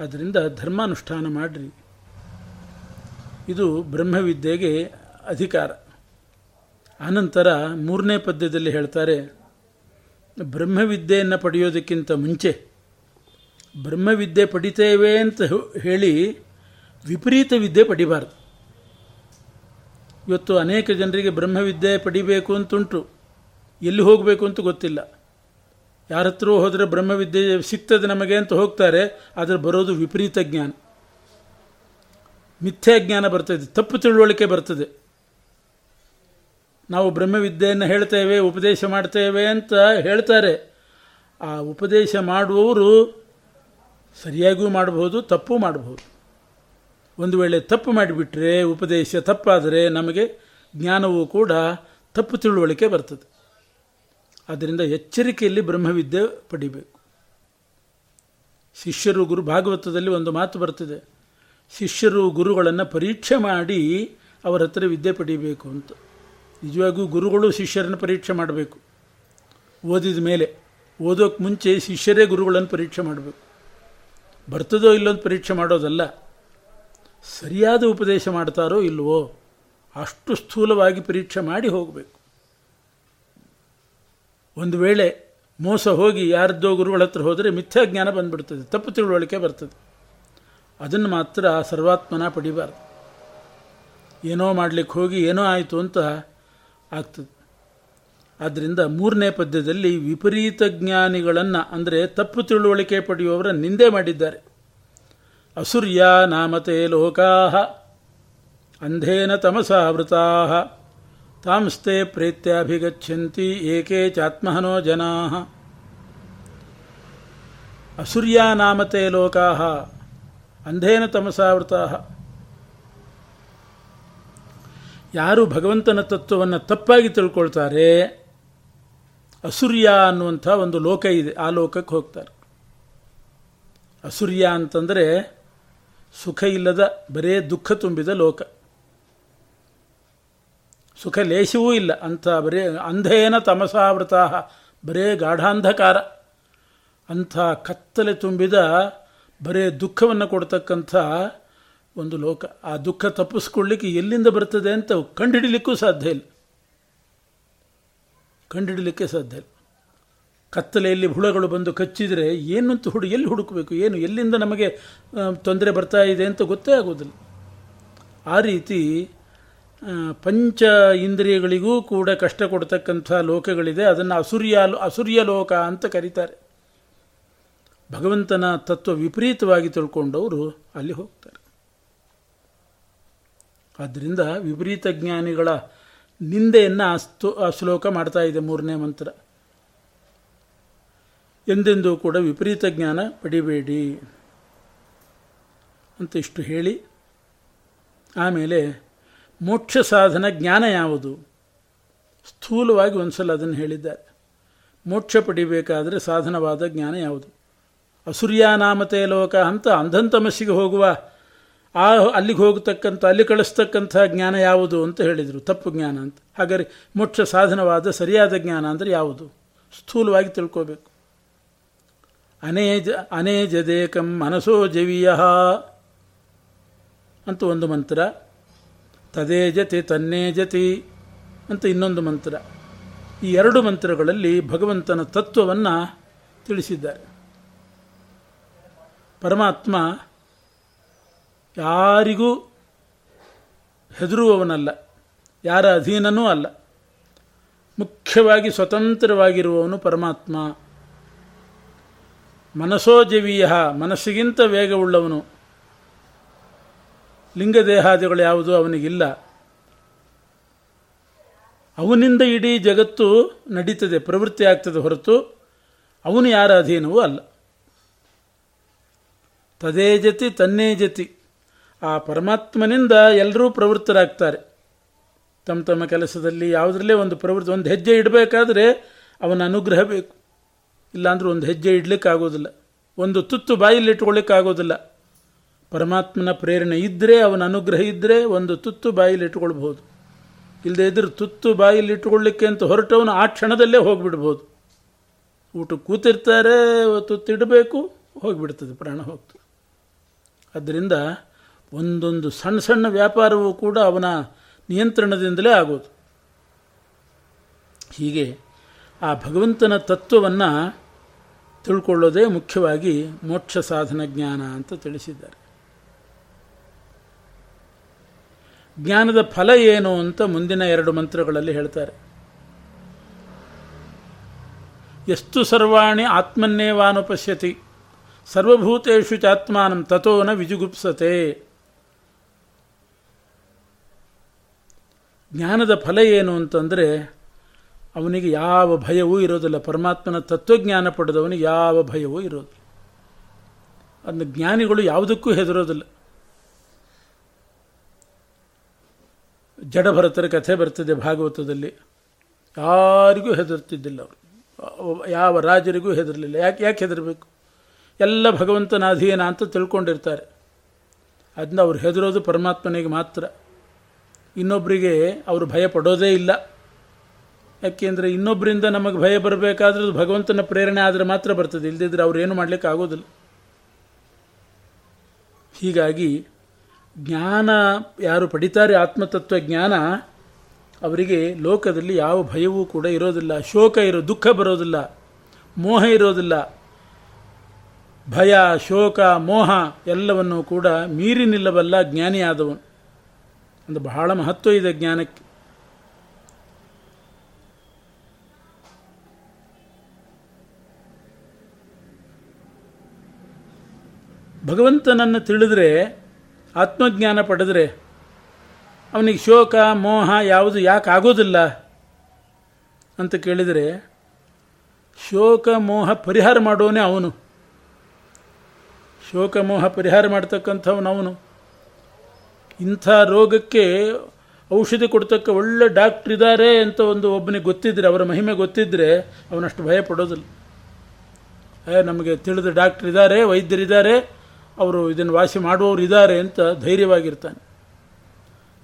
[SPEAKER 1] ಆದ್ದರಿಂದ ಧರ್ಮಾನುಷ್ಠಾನ ಮಾಡ್ರಿ. ಇದು ಬ್ರಹ್ಮವಿದ್ಯೆಗೆ ಅಧಿಕಾರ. ಆನಂತರ ಮೂರನೇ ಪದ್ಯದಲ್ಲಿ ಹೇಳ್ತಾರೆ, ಬ್ರಹ್ಮವಿದ್ಯೆಯನ್ನು ಪಡೆಯೋದಕ್ಕಿಂತ ಮುಂಚೆ ಬ್ರಹ್ಮವಿದ್ಯೆ ಪಡಿತೇವೆ ಅಂತ ಹೇಳಿ ವಿಪರೀತ ವಿದ್ಯೆ ಪಡಿಬಾರ್ದು. ಇವತ್ತು ಅನೇಕ ಜನರಿಗೆ ಬ್ರಹ್ಮವಿದ್ಯೆ ಪಡಿಬೇಕು ಅಂತುಂಟು ಎಲ್ಲಿ ಹೋಗಬೇಕು ಅಂತ ಗೊತ್ತಿಲ್ಲ. ಯಾರ ಹತ್ರ ಹೋದರೆ ಬ್ರಹ್ಮವಿದ್ಯೆ ಸಿಗ್ತದೆ ನಮಗೆ ಅಂತ ಹೋಗ್ತಾರೆ, ಆದರೆ ಬರೋದು ವಿಪರೀತ ಜ್ಞಾನ. ಮಿಥ್ಯಾ ಜ್ಞಾನ ಬರ್ತದೆ, ತಪ್ಪು ತಿಳುವಳಿಕೆ ಬರ್ತದೆ. ನಾವು ಬ್ರಹ್ಮವಿದ್ಯೆಯನ್ನು ಹೇಳ್ತೇವೆ ಉಪದೇಶ ಮಾಡ್ತೇವೆ ಅಂತ ಹೇಳ್ತಾರೆ. ಆ ಉಪದೇಶ ಮಾಡುವವರು ಸರಿಯಾಗಿಯೂ ಮಾಡಬಹುದು, ತಪ್ಪು ಮಾಡಬಹುದು. ಒಂದು ವೇಳೆ ತಪ್ಪು ಮಾಡಿಬಿಟ್ರೆ, ಉಪದೇಶ ತಪ್ಪಾದರೆ ನಮಗೆ ಜ್ಞಾನವೂ ಕೂಡ ತಪ್ಪು ತಿಳುವಳಿಕೆ ಬರ್ತದೆ. ಆದ್ದರಿಂದ ಎಚ್ಚರಿಕೆಯಲ್ಲಿ ಬ್ರಹ್ಮವಿದ್ಯೆ ಪಡಿಬೇಕು. ಶಿಷ್ಯರು ಗುರು ಭಾಗವತದಲ್ಲಿ ಒಂದು ಮಾತು ಬರ್ತದೆ. ಶಿಷ್ಯರು ಗುರುಗಳನ್ನು ಪರೀಕ್ಷೆ ಮಾಡಿ ಅವರ ಹತ್ರ ವಿದ್ಯೆ ಪಡಿಬೇಕು ಅಂತ. ನಿಜವಾಗಿಯೂ ಗುರುಗಳು ಶಿಷ್ಯರನ್ನು ಪರೀಕ್ಷೆ ಮಾಡಬೇಕು. ಓದಿದ ಮೇಲೆ ಓದೋಕ್ಕೆ ಮುಂಚೆ ಶಿಷ್ಯರೇ ಗುರುಗಳನ್ನು ಪರೀಕ್ಷೆ ಮಾಡಬೇಕು. ಬರ್ತದೋ ಇಲ್ಲೊಂದು ಪರೀಕ್ಷೆ ಮಾಡೋದಲ್ಲ. ಸರಿಯಾದ ಉಪದೇಶ ಮಾಡ್ತಾರೋ ಇಲ್ವೋ, ಅಷ್ಟು ಸ್ಥೂಲವಾಗಿ ಪರೀಕ್ಷೆ ಮಾಡಿ ಹೋಗಬೇಕು. ಒಂದು ವೇಳೆ ಮೋಸ ಹೋಗಿ ಯಾರದ್ದೋ ಗುರುಗಳ ಹತ್ರ ಹೋದರೆ ಮಿಥ್ಯಾಜ್ಞಾನ ಬಂದ್ಬಿಡ್ತದೆ, ತಪ್ಪು ತಿಳುವಳಿಕೆ ಬರ್ತದೆ. ಅದನ್ನು ಮಾತ್ರ ಸರ್ವಾತ್ಮನ ಪಡಿಬಾರ್ದು. ಏನೋ ಮಾಡಲಿಕ್ಕೆ ಹೋಗಿ ಏನೋ ಆಯಿತು ಅಂತ ಆಗ್ತದೆ. ಆದ್ದರಿಂದ ಮೂರನೇ ಪದ್ಯದಲ್ಲಿ ವಿಪರೀತ ಜ್ಞಾನಿಗಳನ್ನು, ಅಂದರೆ ತಪ್ಪು ತಿಳುವಳಿಕೆ ಪಡೆಯುವವರ ನಿಂದೆ ಮಾಡಿದ್ದಾರೆ. ಅಸುರ್ಯ ನಾಮತೆ ಲೋಕಾ ಅಂಧೇನ ತಮಸಾವೃತಾ ತಾಂಸ್ತೆ ಪ್ರೇತ್ಯಾಭಿಗಚ್ಚಂತಿ ಏಕೆ ಚಾತ್ಮಹನೋ ಜನಾ. ಅಸುರ್ಯಾನಾಮತೆ ಲೋಕಾ, ಅಂಧೇನ ತಮಸಾವೃತಾ. ಯಾರು ಭಗವಂತನ ತತ್ವವನ್ನು ತಪ್ಪಾಗಿ ತಿಳ್ಕೊಳ್ತಾರೆ, ಅಸುರ್ಯ ಅನ್ನುವಂಥ ಒಂದು ಲೋಕ ಇದೆ, ಆ ಲೋಕಕ್ಕೆ ಹೋಗ್ತಾರೆ. ಅಸುರ್ಯ ಅಂತಂದರೆ ಸುಖ ಇಲ್ಲದ, ಬರೇ ದುಃಖ ತುಂಬಿದ ಲೋಕ. ಸುಖ ಲೇಶವೂ ಇಲ್ಲ. ಅಂತ ಬರೇ ಅಂಧೇನ ತಮಸಾವೃತ ಬರೇ ಗಾಢಾಂಧಕಾರ. ಅಂಥ ಕತ್ತಲೆ ತುಂಬಿದ ಬರೇ ದುಃಖವನ್ನು ಕೊಡ್ತಕ್ಕಂಥ ಒಂದು ಲೋಕ. ಆ ದುಃಖ ತಪ್ಪಿಸ್ಕೊಳ್ಳಿಕ್ಕೆ ಎಲ್ಲಿಂದ ಬರ್ತದೆ ಅಂತ ಕಂಡುಹಿಡಲಿಕ್ಕೂ ಸಾಧ್ಯ ಇಲ್ಲ. ಕಂಡುಹಿಡಲಿಕ್ಕೆ ಸಾಧ್ಯ ಇಲ್ಲ. ಕತ್ತಲೆಯಲ್ಲಿ ಹುಳಗಳು ಬಂದು ಕಚ್ಚಿದರೆ ಏನು ಅಂತ ಹುಡು, ಎಲ್ಲಿ ಹುಡುಕಬೇಕು? ಏನು, ಎಲ್ಲಿಂದ ನಮಗೆ ತೊಂದರೆ ಬರ್ತಾ ಇದೆ ಅಂತ ಗೊತ್ತೇ ಆಗೋದಿಲ್ಲ ಆ ರೀತಿ ಪಂಚ ಇಂದ್ರಿಯಗಳಿಗೂ ಕೂಡ ಕಷ್ಟ ಕೊಡ್ತಕ್ಕಂಥ ಲೋಕಗಳಿದೆ. ಅದನ್ನು ಅಸುರ್ಯ ಅಸುರ್ಯ ಲೋಕ ಅಂತ ಕರೀತಾರೆ. ಭಗವಂತನ ತತ್ವ ವಿಪರೀತವಾಗಿ ತಿಳ್ಕೊಂಡವರು ಅಲ್ಲಿ ಹೋಗ್ತಾರೆ. ಆದ್ದರಿಂದ ವಿಪರೀತ ಜ್ಞಾನಿಗಳ ನಿಂದೆಯನ್ನು ಅಸ್ತು ಶ್ಲೋಕ ಮಾಡ್ತಾ ಇದೆ ಮೂರನೇ ಮಂತ್ರ. ಎಂದೆಂದೂ ಕೂಡ ವಿಪರೀತ ಜ್ಞಾನ ಪಡಿಬೇಡಿ ಅಂತ ಇಷ್ಟು ಹೇಳಿ, ಆಮೇಲೆ ಮೋಕ್ಷ ಸಾಧನ ಜ್ಞಾನ ಯಾವುದು? ಸ್ಥೂಲವಾಗಿ ಒಂದ್ಸಲ ಅದನ್ನು ಹೇಳಿದ್ದಾರೆ. ಮೋಕ್ಷ ಪಡಿಬೇಕಾದರೆ ಸಾಧನವಾದ ಜ್ಞಾನ ಯಾವುದು? ಅಸುರ್ಯಾನಾಮತೆ ಲೋಕ ಅಂತ ಅಂಧಂತಮಸ್ಸಿಗೆ ಹೋಗುವ, ಆ ಅಲ್ಲಿಗೆ ಹೋಗತಕ್ಕಂಥ, ಅಲ್ಲಿ ಕಳಿಸ್ತಕ್ಕಂಥ ಜ್ಞಾನ ಯಾವುದು ಅಂತ ಹೇಳಿದರು. ತಪ್ಪು ಜ್ಞಾನ ಅಂತ. ಹಾಗಾದರೆ ಮೋಕ್ಷ ಸಾಧನವಾದ ಸರಿಯಾದ ಜ್ಞಾನ ಅಂದರೆ ಯಾವುದು? ಸ್ಥೂಲವಾಗಿ ತಿಳ್ಕೋಬೇಕು. ಅನೇಜ, ಅನೇಜದೇಕಂ ಮನಸೋ ಜವಿಯ ಅಂತ ಒಂದು ಮಂತ್ರ. ತದೇ ಜತಿ ತನ್ನೇ ಜತಿ ಅಂತ ಇನ್ನೊಂದು ಮಂತ್ರ. ಈ ಎರಡು ಮಂತ್ರಗಳಲ್ಲಿ ಭಗವಂತನ ತತ್ವವನ್ನು ತಿಳಿಸಿದ್ದಾರೆ. ಪರಮಾತ್ಮ ಯಾರಿಗೂ ಹೆದರುವವನಲ್ಲ, ಯಾರ ಅಧೀನನೂ ಅಲ್ಲ. ಮುಖ್ಯವಾಗಿ ಸ್ವತಂತ್ರವಾಗಿರುವವನು ಪರಮಾತ್ಮ. ಮನಸೋಜವೀಯ ಮನಸ್ಸಿಗಿಂತ ವೇಗವುಳ್ಳವನು. ಲಿಂಗದೇಹಾದಿಗಳು ಯಾವುದು ಅವನಿಗಿಲ್ಲ. ಅವನಿಂದ ಇಡೀ ಜಗತ್ತು ನಡೀತದೆ, ಪ್ರವೃತ್ತಿ ಆಗ್ತದೆ ಹೊರತು ಅವನು ಯಾರ ಅಧೀನವೂ ಅಲ್ಲ. ತದೇ ಜತಿ ತನ್ನೇ ಜತಿ. ಆ ಪರಮಾತ್ಮನಿಂದ ಎಲ್ಲರೂ ಪ್ರವೃತ್ತರಾಗ್ತಾರೆ. ತಮ್ಮ ತಮ್ಮ ಕೆಲಸದಲ್ಲಿ ಯಾವುದರಲ್ಲೇ ಒಂದು ಪ್ರವೃತ್ತಿ, ಒಂದು ಹೆಜ್ಜೆ ಇಡಬೇಕಾದ್ರೆ ಅವನ ಅನುಗ್ರಹ ಬೇಕು. ಇಲ್ಲಾಂದ್ರೆ ಒಂದು ಹೆಜ್ಜೆ ಇಡಲಿಕ್ಕಾಗೋದಿಲ್ಲ. ಒಂದು ತುತ್ತು ಬಾಯಲ್ಲಿ ಇಟ್ಕೊಳ್ಳಿಕ್ಕಾಗೋದಿಲ್ಲ ಪರಮಾತ್ಮನ ಪ್ರೇರಣೆ ಇದ್ದರೆ ಅವನ ಅನುಗ್ರಹ ಇದ್ದರೆ ಒಂದು ತುತ್ತು ಬಾಯಲ್ಲಿ ಇಟ್ಕೊಳ್ಬಹುದು ಇಲ್ಲದೆ ಇದ್ರೆ ತುತ್ತು ಬಾಯಲ್ಲಿ ಇಟ್ಟುಕೊಳ್ಳಿಕ್ಕೆ ಅಂತ ಹೊರಟವನು ಆ ಕ್ಷಣದಲ್ಲೇ ಹೋಗಿಬಿಡ್ಬೋದು. ಊಟ ಕೂತಿರ್ತಾರೆ ತುತ್ತಿಡಬೇಕು ಹೋಗಿಬಿಡ್ತದೆ, ಪ್ರಾಣ ಹೋಗ್ತದೆ. ಅದರಿಂದ ಒಂದೊಂದು ಸಣ್ಣ ಸಣ್ಣ ವ್ಯಾಪಾರವೂ ಕೂಡ ಅವನ ನಿಯಂತ್ರಣದಿಂದಲೇ ಆಗೋದು. ಹೀಗೆ ಆ ಭಗವಂತನ ತತ್ವವನ್ನು ತಿಳ್ಕೊಳ್ಳೋದೇ ಮುಖ್ಯವಾಗಿ ಮೋಕ್ಷ ಸಾಧನ ಜ್ಞಾನ ಅಂತ ತಿಳಿಸಿದ್ದಾರೆ. ಜ್ಞಾನದ ಫಲ ಏನು ಅಂತ ಮುಂದಿನ ಎರಡು ಮಂತ್ರಗಳಲ್ಲಿ ಹೇಳ್ತಾರೆ. ಎಷ್ಟು ಸರ್ವಾಣಿ ಆತ್ಮನ್ನೇವಾನುಪಶ್ಯತಿ. ಸರ್ವಭೂತೇಷು ಚಾತ್ಮಾನಂ ತಥೋನ ವಿಜುಗುಪ್ಸತೆ. ಜ್ಞಾನದ ಫಲ ಏನು ಅಂತಂದರೆ ಅವನಿಗೆ ಯಾವ ಭಯವೂ ಇರೋದಿಲ್ಲ. ಪರಮಾತ್ಮನ ತತ್ವಜ್ಞಾನ ಪಡೆದವನಿಗೆ ಯಾವ ಭಯವೂ ಇರೋದು ಅದನ್ನ ಜ್ಞಾನಿಗಳು ಯಾವುದಕ್ಕೂ ಹೆದರೋದಿಲ್ಲ. ಜಡಭರತರ ಕಥೆ ಬರ್ತದೆ ಭಾಗವತದಲ್ಲಿ. ಯಾರಿಗೂ ಹೆದರ್ತಿದ್ದಿಲ್ಲ ಅವರು. ಯಾವ ರಾಜರಿಗೂ ಹೆದರಲಿಲ್ಲ. ಯಾಕೆ ಯಾಕೆ ಹೆದರಬೇಕು? ಎಲ್ಲ ಭಗವಂತನ ಅಧೀನ ಅಂತ ತಿಳ್ಕೊಂಡಿರ್ತಾರೆ. ಅದನ್ನ ಅವ್ರು ಹೆದರೋದು ಪರಮಾತ್ಮನಿಗೆ ಮಾತ್ರ. ಇನ್ನೊಬ್ಬರಿಗೆ ಅವರು ಭಯ ಪಡೋದೇ ಇಲ್ಲ. ಯಾಕೆಂದರೆ ಇನ್ನೊಬ್ಬರಿಂದ ನಮಗೆ ಭಯ ಬರಬೇಕಾದ್ರೆ ಭಗವಂತನ ಪ್ರೇರಣೆ ಆದರೆ ಮಾತ್ರ ಬರ್ತದೆ. ಇಲ್ಲದಿದ್ದರೆ ಅವ್ರು ಏನು ಮಾಡಲಿಕ್ಕೆ ಆಗೋದಿಲ್ಲ ಹೀಗಾಗಿ ಜ್ಞಾನ ಯಾರು ಪಡಿತಾರೆ, ಆತ್ಮತತ್ವ ಜ್ಞಾನ, ಅವರಿಗೆ ಲೋಕದಲ್ಲಿ ಯಾವ ಭಯವೂ ಕೂಡ ಇರೋದಿಲ್ಲ. ಶೋಕ ಇರೋ, ದುಃಖ ಬರೋದಿಲ್ಲ. ಮೋಹ ಇರೋದಿಲ್ಲ. ಭಯ, ಶೋಕ, ಮೋಹ ಎಲ್ಲವನ್ನು ಕೂಡ ಮೀರಿ ನಿಲ್ಲಬಲ್ಲ ಜ್ಞಾನಿಯಾದವನು ಒಂದು ಬಹಳ ಮಹತ್ವ ಇದೆ ಜ್ಞಾನಕ್ಕೆ. ಭಗವಂತನನ್ನು ತಿಳಿದ್ರೆ ಆತ್ಮಜ್ಞಾನ ಪಡೆದ್ರೆ ಅವನಿಗೆ ಶೋಕ, ಮೋಹ ಯಾವುದು ಯಾಕೆ ಆಗೋದಿಲ್ಲ ಅಂತ ಕೇಳಿದರೆ ಶೋಕ, ಮೋಹ ಪರಿಹಾರ ಮಾಡೋನೇ ಅವನು. ಶೋಕ, ಮೋಹ ಪರಿಹಾರ ಮಾಡ್ತಕ್ಕಂಥವನು ಅವನು. ಇಂಥ ರೋಗಕ್ಕೆ ಔಷಧಿ ಕೊಡ್ತಕ್ಕ ಒಳ್ಳೆ ಡಾಕ್ಟ್ರ್ ಇದ್ದಾರೆ ಅಂತ ಒಂದು ಒಬ್ಬನಿಗೆ ಗೊತ್ತಿದ್ದರೆ ಅವರ ಮಹಿಮೆ ಗೊತ್ತಿದ್ದರೆ ಅವನಷ್ಟು ಭಯ ಪಡೋದಿಲ್ಲ ಏ, ನಮಗೆ ತಿಳಿದ ಡಾಕ್ಟ್ರ್ ಇದ್ದಾರೆ ವೈದ್ಯರಿದ್ದಾರೆ ಅವರು ಇದನ್ನು ವಾಸಿ ಮಾಡುವವರು ಇದ್ದಾರೆ ಅಂತ ಧೈರ್ಯವಾಗಿರ್ತಾನೆ.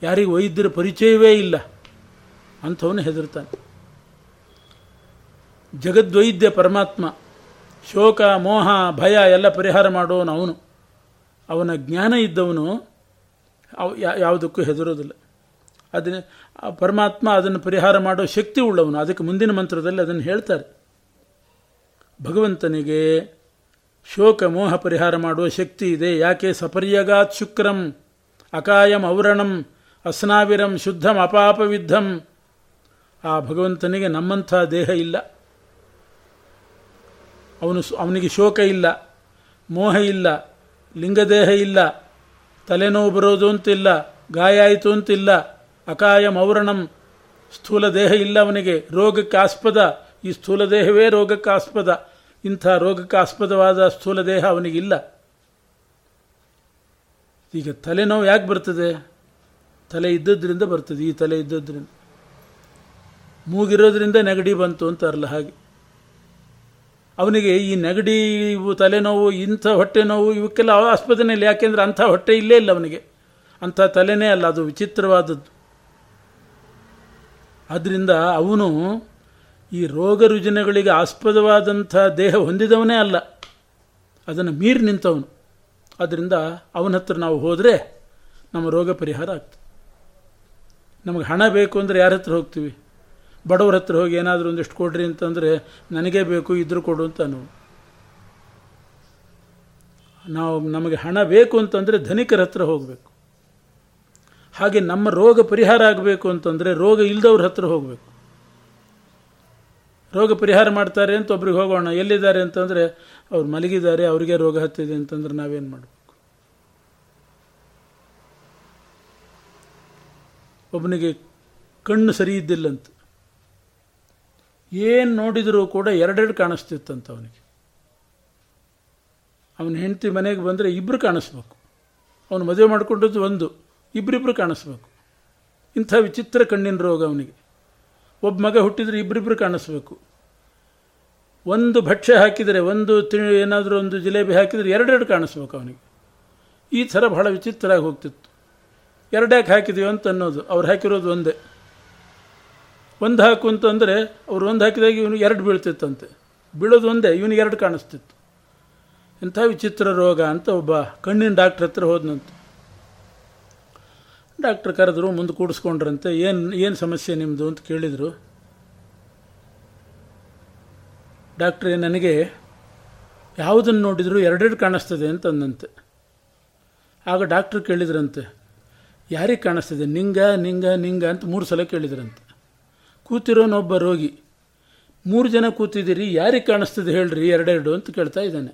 [SPEAKER 1] ಯಾರಿಗೆ ವೈದ್ಯರ ಪರಿಚಯವೇ ಇಲ್ಲ. ಅಂಥವನು ಹೆದರ್ತಾನೆ. ಜಗದ್ವೈದ್ಯ ಪರಮಾತ್ಮ, ಶೋಕ, ಮೋಹ, ಭಯ ಎಲ್ಲ ಪರಿಹಾರ ಮಾಡೋನು ಅವನು. ಅವನ ಜ್ಞಾನ ಇದ್ದವನು ಯಾವುದಕ್ಕೂ ಹೆದರೋದಿಲ್ಲ. ಅದನ್ನ ಪರಮಾತ್ಮ ಅದನ್ನು ಪರಿಹಾರ ಮಾಡೋ ಶಕ್ತಿ ಉಳ್ಳವನು. ಅದಕ್ಕೆ ಮುಂದಿನ ಮಂತ್ರದಲ್ಲಿ ಅದನ್ನು ಹೇಳ್ತಾರೆ. ಭಗವಂತನಿಗೆ ಶೋಕ ಮೋಹ ಪರಿಹಾರ ಮಾಡುವ ಶಕ್ತಿ ಇದೆ. ಯಾಕೆ? ಸಪರ್ಯಗಾತ್ ಶುಕ್ರಂ, ಅಕಾಯಂ ಔರಣಂ, ಅಸ್ನಾವಿರಂ ಶುದ್ಧಂ, ಅಪಾಪವಿದ್ಧಂ. ಆ ಭಗವಂತನಿಗೆ ನಮ್ಮಂಥ ದೇಹ ಇಲ್ಲ. ಅವನು ಅವನಿಗೆ ಶೋಕ ಇಲ್ಲ, ಮೋಹ ಇಲ್ಲ, ಲಿಂಗದೇಹ ಇಲ್ಲ, ತಲೆನೋವು ಬರೋದು ಅಂತಿಲ್ಲ, ಗಾಯ ಆಯಿತು ಅಂತಿಲ್ಲ, ಅಕಾಯಂ ಔರಣಂ, ಸ್ಥೂಲ ದೇಹ ಇಲ್ಲ ಅವನಿಗೆ. ರೋಗಕ್ಕೆ ಆಸ್ಪದ. ಈ ಸ್ಥೂಲ ದೇಹವೇ ರೋಗಕ್ಕೆ ಆಸ್ಪದ. ಇಂಥ ರೋಗಕ್ಕೆ ಆಸ್ಪದವಾದ ಸ್ಥೂಲ ದೇಹ ಅವನಿಗಿಲ್ಲ. ಈಗ ತಲೆನೋವು ಯಾಕೆ ಬರ್ತದೆ? ತಲೆ ಇದ್ದದ್ರಿಂದ ಬರ್ತದೆ, ಈ ತಲೆ ಇದ್ದದ್ರಿಂದ. ಮೂಗಿರೋದ್ರಿಂದ ನೆಗಡಿ ಬಂತು ಅಂತಾರಲ್ಲ ಹಾಗೆ. ಅವನಿಗೆ ಈ ನೆಗಡಿ, ಇವು ತಲೆನೋವು, ಇಂಥ ಹೊಟ್ಟೆ ನೋವು, ಇವಕ್ಕೆಲ್ಲ ಆಸ್ಪದನೇ ಇಲ್ಲ ಯಾಕೆಂದ್ರೆ ಅಂಥ ಹೊಟ್ಟೆ ಇಲ್ಲೇ ಇಲ್ಲ ಅವನಿಗೆ. ಅಂಥ ತಲೆನೇ ಅಲ್ಲ, ಅದು ವಿಚಿತ್ರವಾದದ್ದು. ಆದ್ದರಿಂದ ಅವನು ಈ ರೋಗ ರುಜಿನಗಳಿಗೆ ಆಸ್ಪದವಾದಂಥ ದೇಹ ಹೊಂದಿದವನೇ ಅಲ್ಲ. ಅದನ್ನು ಮೀರಿ ನಿಂತವನು. ಅದರಿಂದ ಅವನ ಹತ್ರ ನಾವು ಹೋದರೆ ನಮ್ಮ ರೋಗ ಪರಿಹಾರ ಆಗ್ತದೆ. ನಮಗೆ ಹಣ ಬೇಕು ಅಂದರೆ ಯಾರ ಹತ್ರ ಹೋಗ್ತೀವಿ? ಬಡವ್ರ ಹತ್ರ ಹೋಗಿ ಏನಾದರೂ ಒಂದಿಷ್ಟು ಕೊಡ್ರಿ ಅಂತಂದರೆ ನನಗೇ ಬೇಕು, ಇದ್ರು ಕೊಡು ಅಂತ ನಾವು ನಾವು ನಮಗೆ ಹಣ ಬೇಕು ಅಂತಂದರೆ ಧನಿಕರ ಹತ್ರ ಹೋಗಬೇಕು. ಹಾಗೆ ನಮ್ಮ ರೋಗ ಪರಿಹಾರ ಆಗಬೇಕು ಅಂತಂದರೆ ರೋಗ ಇಲ್ಲದವ್ರ ಹತ್ರ ಹೋಗಬೇಕು. ರೋಗ ಪರಿಹಾರ ಮಾಡ್ತಾರೆ ಅಂತ ಒಬ್ರಿಗೆ ಹೋಗೋಣ, ಎಲ್ಲಿದ್ದಾರೆ ಅಂತಂದರೆ ಅವ್ರು ಮಲಗಿದ್ದಾರೆ, ಅವರಿಗೆ ರೋಗ ಹತ್ತಿದೆ ಅಂತಂದ್ರೆ ನಾವೇನು ಮಾಡಬೇಕು? ಒಬ್ಬನಿಗೆ ಕಣ್ಣು ಸರಿ ಇದ್ದಿಲ್ಲಂತ, ಏನು ನೋಡಿದರೂ ಕೂಡ ಎರಡೆರಡು ಕಾಣಿಸ್ತಿತ್ತಂತ ಅವನಿಗೆ. ಅವನ ಹೆಂಡತಿ ಮನೆಗೆ ಬಂದರೆ ಇಬ್ಬರು ಕಾಣಿಸ್ಬೇಕು. ಅವನು ಮದುವೆ ಮಾಡಿಕೊಂಡದ್ದು ಒಂದು ಇಬ್ಬರಿಬ್ಬರು ಕಾಣಿಸ್ಬೇಕು. ಇಂಥ ವಿಚಿತ್ರ ಕಣ್ಣಿನ ರೋಗ ಅವನಿಗೆ. ಒಬ್ಬ ಮಗ ಹುಟ್ಟಿದರೆ ಇಬ್ಬರಿಬ್ಬರು ಕಾಣಿಸ್ಬೇಕು. ಒಂದು ಭಕ್ಷ್ಯ ಹಾಕಿದರೆ, ಒಂದು ತಿಳಿ ಏನಾದರೂ ಒಂದು ಜಿಲೇಬಿ ಹಾಕಿದರೆ ಎರಡೆರಡು ಕಾಣಿಸ್ಬೇಕು ಅವನಿಗೆ. ಈ ಥರ ಬಹಳ ವಿಚಿತ್ರ ಆಗಿ ಹೋಗ್ತಿತ್ತು. ಎರಡ್ಯಾಕೆ ಹಾಕಿದೀವಿ ಅಂತ ಅನ್ನೋದು, ಅವ್ರು ಹಾಕಿರೋದು ಒಂದೇ. ಒಂದು ಹಾಕು ಅಂತಂದರೆ ಅವ್ರು ಒಂದು ಹಾಕಿದಾಗ ಇವನು ಎರಡು ಬೀಳ್ತಿತ್ತಂತೆ. ಬೀಳೋದು ಒಂದೇ, ಇವನಿಗೆ ಎರಡು ಕಾಣಿಸ್ತಿತ್ತು. ಇಂಥ ವಿಚಿತ್ರ ರೋಗ ಅಂತ ಒಬ್ಬ ಕಣ್ಣಿನ ಡಾಕ್ಟ್ರ್ ಹತ್ರ ಹೋದ್ನಂತೆ. ಡಾಕ್ಟ್ರ್ ಕರೆದ್ರು ಮುಂದೆ ಕೂಡಿಸ್ಕೊಂಡ್ರಂತೆ. ಏನು ಏನು ಸಮಸ್ಯೆ ನಿಮ್ಮದು ಅಂತ ಕೇಳಿದರು. ಡಾಕ್ಟ್ರೇ, ನನಗೆ ಯಾವುದನ್ನು ನೋಡಿದರೂ ಎರಡೆರಡು ಕಾಣಿಸ್ತದೆ ಅಂತ ಅಂದಂತೆ. ಆಗ ಡಾಕ್ಟ್ರ್ ಕೇಳಿದ್ರಂತೆ, ಯಾರಿಗೆ ಕಾಣಿಸ್ತದೆ? ನಿಂಗ ನಿಂಗ ನಿಂಗ ಅಂತ ಮೂರು ಸಲ ಕೇಳಿದ್ರಂತೆ. ಕೂತಿರೋನೊಬ್ಬ ರೋಗಿ. ಮೂರು ಜನ ಕೂತಿದ್ದೀರಿ, ಯಾರಿಗೆ ಕಾಣಿಸ್ತದೆ ಹೇಳ್ರಿ ಎರಡೆರಡು ಅಂತ ಕೇಳ್ತಾ ಇದ್ದಾನೆ.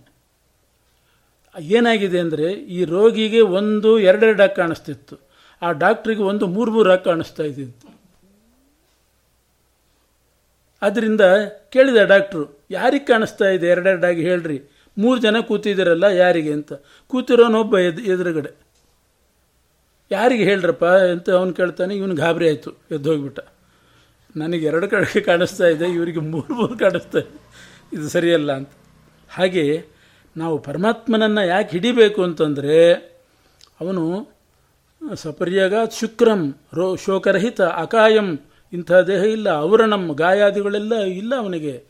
[SPEAKER 1] ಏನಾಗಿದೆ ಅಂದರೆ, ಈ ರೋಗಿಗೆ ಒಂದು ಎರಡೆರಡಾಗಿ ಕಾಣಿಸ್ತಿತ್ತು. ಆ ಡಾಕ್ಟ್ರಿಗೆ ಒಂದು ಮೂರು ಮೂರಾಗಿ ಕಾಣಿಸ್ತಾ ಇದ್ದಿತ್ತು ಅದರಿಂದ ಕೇಳಿದ ಡಾಕ್ಟ್ರು, ಯಾರಿಗೆ ಕಾಣಿಸ್ತಾ ಇದೆ? ಎರಡೆರಡಾಗಿ ಹೇಳ್ರಿ. ಮೂರು ಜನ ಕೂತಿದ್ದೀರಲ್ಲ, ಯಾರಿಗೆ? ಅಂತ. ಕೂತಿರೋನೊಬ್ಬ ಎದ್, ಎದುರುಗಡೆ. ಯಾರಿಗೆ ಹೇಳ್ರಪ್ಪ? ಅಂತ ಅವನು ಕೇಳ್ತಾನೆ, ಇವನು ಗಾಬರಿ ಆಯಿತು ಎದ್ದು ಹೋಗ್ಬಿಟ್ಟ ನನಗೆ ಎರಡು ಕಡೆಗೆ ಕಾಣಿಸ್ತಾ ಇದೆ, ಇವರಿಗೆ ಮೂರು ಮೂರು ಕಾಣಿಸ್ತಾ ಇದೆ. ಇದು ಸರಿಯಲ್ಲ ಅಂತ. ಹಾಗೆ ನಾವು ಪರಮಾತ್ಮನನ್ನು ಯಾಕೆ ಹಿಡಿಬೇಕು ಅಂತಂದರೆ, ಅವನು ಸಪರ್ಯಗ ಶುಕ್ರಂ, ರೋ, ಶೋಕರಹಿತ, ಅಕಾಯಂ, ಇಂಥ ದೇಹ ಇಲ್ಲ, ಅವರಣಂ, ಗಾಯಾದಿಗಳೆಲ್ಲ ಇಲ್ಲ ಅವನಿಗೆ.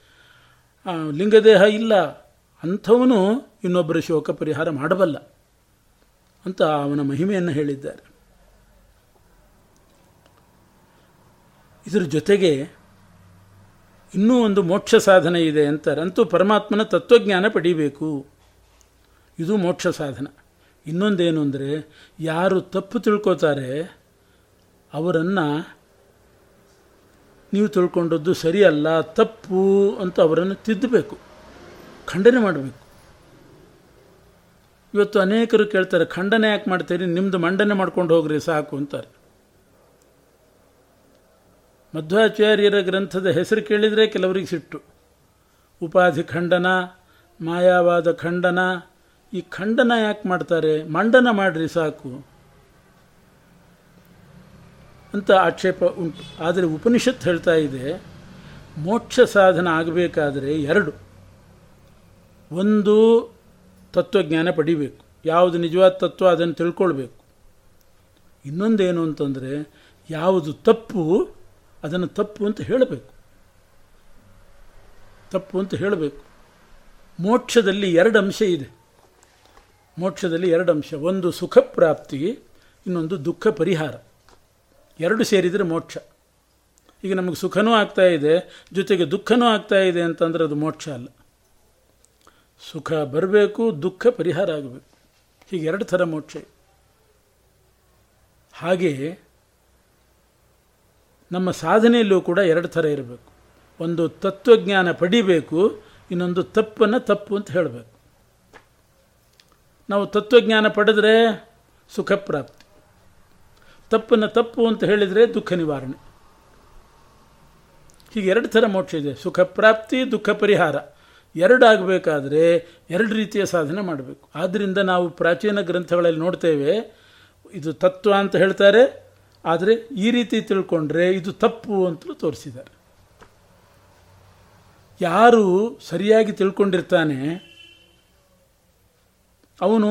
[SPEAKER 1] ಲಿಂಗದೇಹ ಇಲ್ಲ. ಅಂಥವನು ಇನ್ನೊಬ್ಬರ ಶೋಕ ಪರಿಹಾರ ಮಾಡಬಲ್ಲ ಅಂತ ಅವನ ಮಹಿಮೆಯನ್ನು ಹೇಳಿದ್ದಾರೆ. ಇದರ ಜೊತೆಗೆ ಇನ್ನೂ ಒಂದು ಮೋಕ್ಷ ಸಾಧನೆ ಇದೆ ಅಂತಾರೆ. ಅಂತೂ ಪರಮಾತ್ಮನ ತತ್ವಜ್ಞಾನ ಪಡಿಬೇಕು. ಇದು ಮೋಕ್ಷ ಸಾಧನ. ಇನ್ನೊಂದೇನು ಅಂದರೆ, ಯಾರು ತಪ್ಪು ತಿಳ್ಕೋತಾರೆ ಅವರನ್ನು ನೀವು ತಿಳ್ಕೊಂಡದ್ದು ಸರಿಯಲ್ಲ, ತಪ್ಪು ಅಂತ ಅವರನ್ನು ತಿದ್ದಬೇಕು. ಖಂಡನೆ ಮಾಡಬೇಕು. ಇವತ್ತು ಅನೇಕರು ಕೇಳ್ತಾರೆ, ಖಂಡನೆ ಯಾಕೆ ಮಾಡ್ತೀರಿ ನಿಮ್ಮದು ಮಂಡನೆ ಮಾಡ್ಕೊಂಡು ಹೋಗ್ರಿ, ಸಾಕು ಅಂತಾರೆ. ಮಧ್ವಾಚಾರ್ಯರ ಗ್ರಂಥದ ಹೆಸರು ಕೇಳಿದರೆ ಕೆಲವರಿಗೆ ಸಿಟ್ಟು. ಉಪಾಧಿ ಖಂಡನ, ಮಾಯಾವಾದ ಖಂಡನ ಈ ಖಂಡನ ಯಾಕೆ ಮಾಡ್ತಾರೆ? ಮಂಡನ ಮಾಡ್ರಿ ಸಾಕು. ಅಂತ ಆಕ್ಷೇಪ ಉಂಟು. ಆದರೆ ಉಪನಿಷತ್ ಹೇಳ್ತಾ ಇದೆ, ಮೋಕ್ಷ ಸಾಧನ ಆಗಬೇಕಾದರೆ ಎರಡು. ಒಂದು ತತ್ವಜ್ಞಾನ ಪಡಿಬೇಕು. ಯಾವುದು ನಿಜವಾದ ತತ್ವ ಅದನ್ನು ತಿಳ್ಕೊಳ್ಬೇಕು. ಇನ್ನೊಂದೇನು ಅಂತಂದರೆ, ಯಾವುದು ತಪ್ಪು ಅದನ್ನು ತಪ್ಪು ಅಂತ ಹೇಳಬೇಕು. ತಪ್ಪು ಅಂತ ಹೇಳಬೇಕು. ಮೋಕ್ಷದಲ್ಲಿ ಎರಡು ಅಂಶ ಇದೆ. ಮೋಕ್ಷದಲ್ಲಿ ಎರಡು ಅಂಶ. ಒಂದು ಸುಖ ಪ್ರಾಪ್ತಿ ಇನ್ನೊಂದು ದುಃಖ ಪರಿಹಾರ. ಎರಡು ಸೇರಿದರೆ ಮೋಕ್ಷ. ಈಗ ನಮಗೆ ಸುಖನೂ ಆಗ್ತಾ ಇದೆ, ಜೊತೆಗೆ ದುಃಖನೂ ಆಗ್ತಾ ಇದೆ ಅಂತಂದರೆ ಅದು ಮೋಕ್ಷ ಅಲ್ಲ. ಸುಖ ಬರಬೇಕು, ದುಃಖ ಪರಿಹಾರ ಆಗಬೇಕು. ಹೀಗೆ ಎರಡು ಥರ ಮೋಕ್ಷ ಹಾಗೆಯೇ ನಮ್ಮ ಸಾಧನೆಯಲ್ಲೂ ಕೂಡ ಎರಡು ಥರ ಇರಬೇಕು. ಒಂದು ತತ್ವಜ್ಞಾನ ಪಡಿಬೇಕು, ಇನ್ನೊಂದು ತಪ್ಪನ್ನು ತಪ್ಪು ಅಂತ ಹೇಳಬೇಕು. ನಾವು ತತ್ವಜ್ಞಾನ ಪಡೆದರೆ ಸುಖ ಪ್ರಾಪ್ತಿ ತಪ್ಪನ್ನು ತಪ್ಪು ಅಂತ ಹೇಳಿದರೆ ದುಃಖ ನಿವಾರಣೆ. ಹೀಗೆ ಎರಡು ಥರ ಮೋಕ್ಷ ಇದೆ. ಸುಖ ಪ್ರಾಪ್ತಿ ದುಃಖ ಪರಿಹಾರ. ಎರಡಾಗಬೇಕಾದ್ರೆ ಎರಡು ರೀತಿಯ ಸಾಧನೆ ಮಾಡಬೇಕು. ಆದ್ದರಿಂದ ನಾವು ಪ್ರಾಚೀನ ಗ್ರಂಥಗಳಲ್ಲಿ ನೋಡ್ತೇವೆ, ಇದು ತತ್ವ ಅಂತ ಹೇಳ್ತಾರೆ. ಆದರೆ ಈ ರೀತಿ ತಿಳ್ಕೊಂಡ್ರೆ ಇದು ತಪ್ಪು ಅಂತಲೂ ತೋರಿಸಿದ್ದಾರೆ. ಯಾರು ಸರಿಯಾಗಿ ತಿಳ್ಕೊಂಡಿರ್ತಾನೆ ಅವನು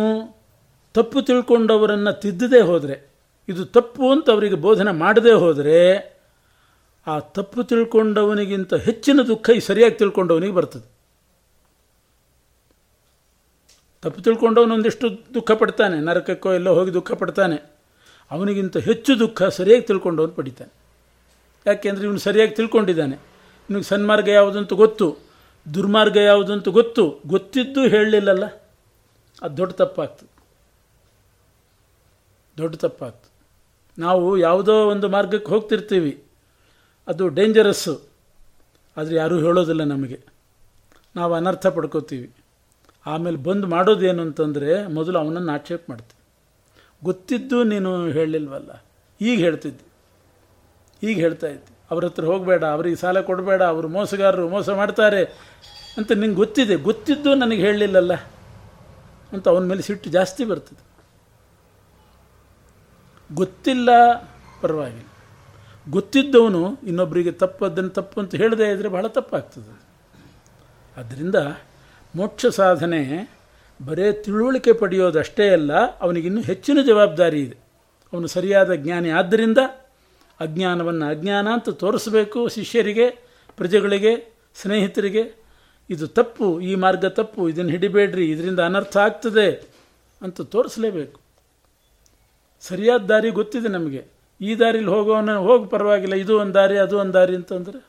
[SPEAKER 1] ತಪ್ಪು ತಿಳ್ಕೊಂಡವರನ್ನು ತಿದ್ದದೇ ಹೋದರೆ, ಇದು ತಪ್ಪು ಅಂತ ಅವರಿಗೆ ಬೋಧನೆ ಮಾಡದೇ ಹೋದರೆ, ಆ ತಪ್ಪು ತಿಳ್ಕೊಂಡವನಿಗಿಂತ ಹೆಚ್ಚಿನ ದುಃಖ ಈ ಸರಿಯಾಗಿ ತಿಳ್ಕೊಂಡವನಿಗೆ ಬರ್ತದೆ. ತಪ್ಪು ತಿಳ್ಕೊಂಡವನು ಒಂದಿಷ್ಟು ದುಃಖ ಪಡ್ತಾನೆ, ನರಕಕ್ಕೋ ಎಲ್ಲೋ ಹೋಗಿ ದುಃಖ ಪಡ್ತಾನೆ, ಅವನಿಗಿಂತ ಹೆಚ್ಚು ದುಃಖ ಸರಿಯಾಗಿ ತಿಳ್ಕೊಂಡವನು ಪಡಿತಾನೆ. ಯಾಕೆಂದರೆ ಇವನು ಸರಿಯಾಗಿ ತಿಳ್ಕೊಂಡಿದ್ದಾನೆ. ಇವನಿಗೆ ಸನ್ಮಾರ್ಗ ಯಾವುದಂತೂ ಗೊತ್ತು, ದುರ್ಮಾರ್ಗ ಯಾವುದಂತೂ ಗೊತ್ತು, ಗೊತ್ತಿದ್ದು ಹೇಳಲಿಲ್ಲಲ್ಲ. ಅದು ದೊಡ್ಡ ತಪ್ಪಾಗ್ತದೆ ದೊಡ್ಡ ತಪ್ಪಾಗ್ತದೆ ನಾವು ಯಾವುದೋ ಒಂದು ಮಾರ್ಗಕ್ಕೆ ಹೋಗ್ತಿರ್ತೀವಿ. ಅದು ಡೇಂಜರಸ್ಸು ಆದರೆ ಯಾರೂ ಹೇಳೋದಿಲ್ಲ ನಮಗೆ. ನಾವು ಅನರ್ಥ ಪಡ್ಕೋತೀವಿ. ಆಮೇಲೆ ಬಂದು ಮಾಡೋದೇನು ಅಂತಂದರೆ ಮೊದಲು ಅವನನ್ನು ಆಕ್ಷೇಪ ಮಾಡ್ತೀವಿ. ಗೊತ್ತಿದ್ದು ನೀನು ಹೇಳಲಿಲ್ವಲ್ಲ. ಈಗ ಹೇಳ್ತಿದ್ದೆ. ಈಗ ಹೇಳ್ತಾ ಇದ್ದೆ. ಅವ್ರ ಹತ್ರ ಹೋಗಬೇಡ, ಅವ್ರಿಗೆ ಸಾಲ ಕೊಡಬೇಡ, ಅವರು ಮೋಸಗಾರರು ಮೋಸ ಮಾಡ್ತಾರೆ ಅಂತ ನಿಂಗೆ ಗೊತ್ತಿದೆ. ಗೊತ್ತಿದ್ದು ನನಗೆ ಹೇಳಲಿಲ್ಲಲ್ಲ. ಅಂತ ಅವನ ಮೇಲೆ ಸಿಟ್ಟು ಜಾಸ್ತಿ ಬರ್ತದೆ. ಗೊತ್ತಿಲ್ಲ, ಪರವಾಗಿಲ್ಲ. ಗೊತ್ತಿದ್ದವನು ಇನ್ನೊಬ್ಬರಿಗೆ ತಪ್ಪು, ಅದನ್ನು ತಪ್ಪು ಅಂತ ಹೇಳದೇ ಇದ್ದರೆ ಬಹಳ ತಪ್ಪಾಗ್ತದೆ. ಆದ್ದರಿಂದ ಮೋಕ್ಷ ಸಾಧನೆ ಬರೇ ತಿಳುವಳಿಕೆ ಪಡೆಯೋದಷ್ಟೇ ಅಲ್ಲ ಅವನಿಗಿನ್ನೂ ಹೆಚ್ಚಿನ ಜವಾಬ್ದಾರಿ ಇದೆ. ಅವನು ಸರಿಯಾದ ಜ್ಞಾನಿ ಆದ್ದರಿಂದ ಅಜ್ಞಾನವನ್ನು ಅಜ್ಞಾನ ಅಂತ ತೋರಿಸಬೇಕು ಶಿಷ್ಯರಿಗೆ, ಪ್ರಜೆಗಳಿಗೆ, ಸ್ನೇಹಿತರಿಗೆ ಇದು ತಪ್ಪು, ಈ ಮಾರ್ಗ ತಪ್ಪು, ಇದನ್ನು ಹಿಡಿಬೇಡ್ರಿ, ಇದರಿಂದ ಅನರ್ಥ ಆಗ್ತದೆ ಅಂತ ತೋರಿಸಲೇಬೇಕು. ಸರಿಯಾದ ದಾರಿ ಗೊತ್ತಿದೆ ನಮಗೆ. ಈ ದಾರಿಲಿ ಹೋಗೋನ, ಹೋಗಿ ಪರವಾಗಿಲ್ಲ, ಇದು ಒಂದು ದಾರಿ, ಅದು ಒಂದು ದಾರಿ ಅಂತಂದರೆ,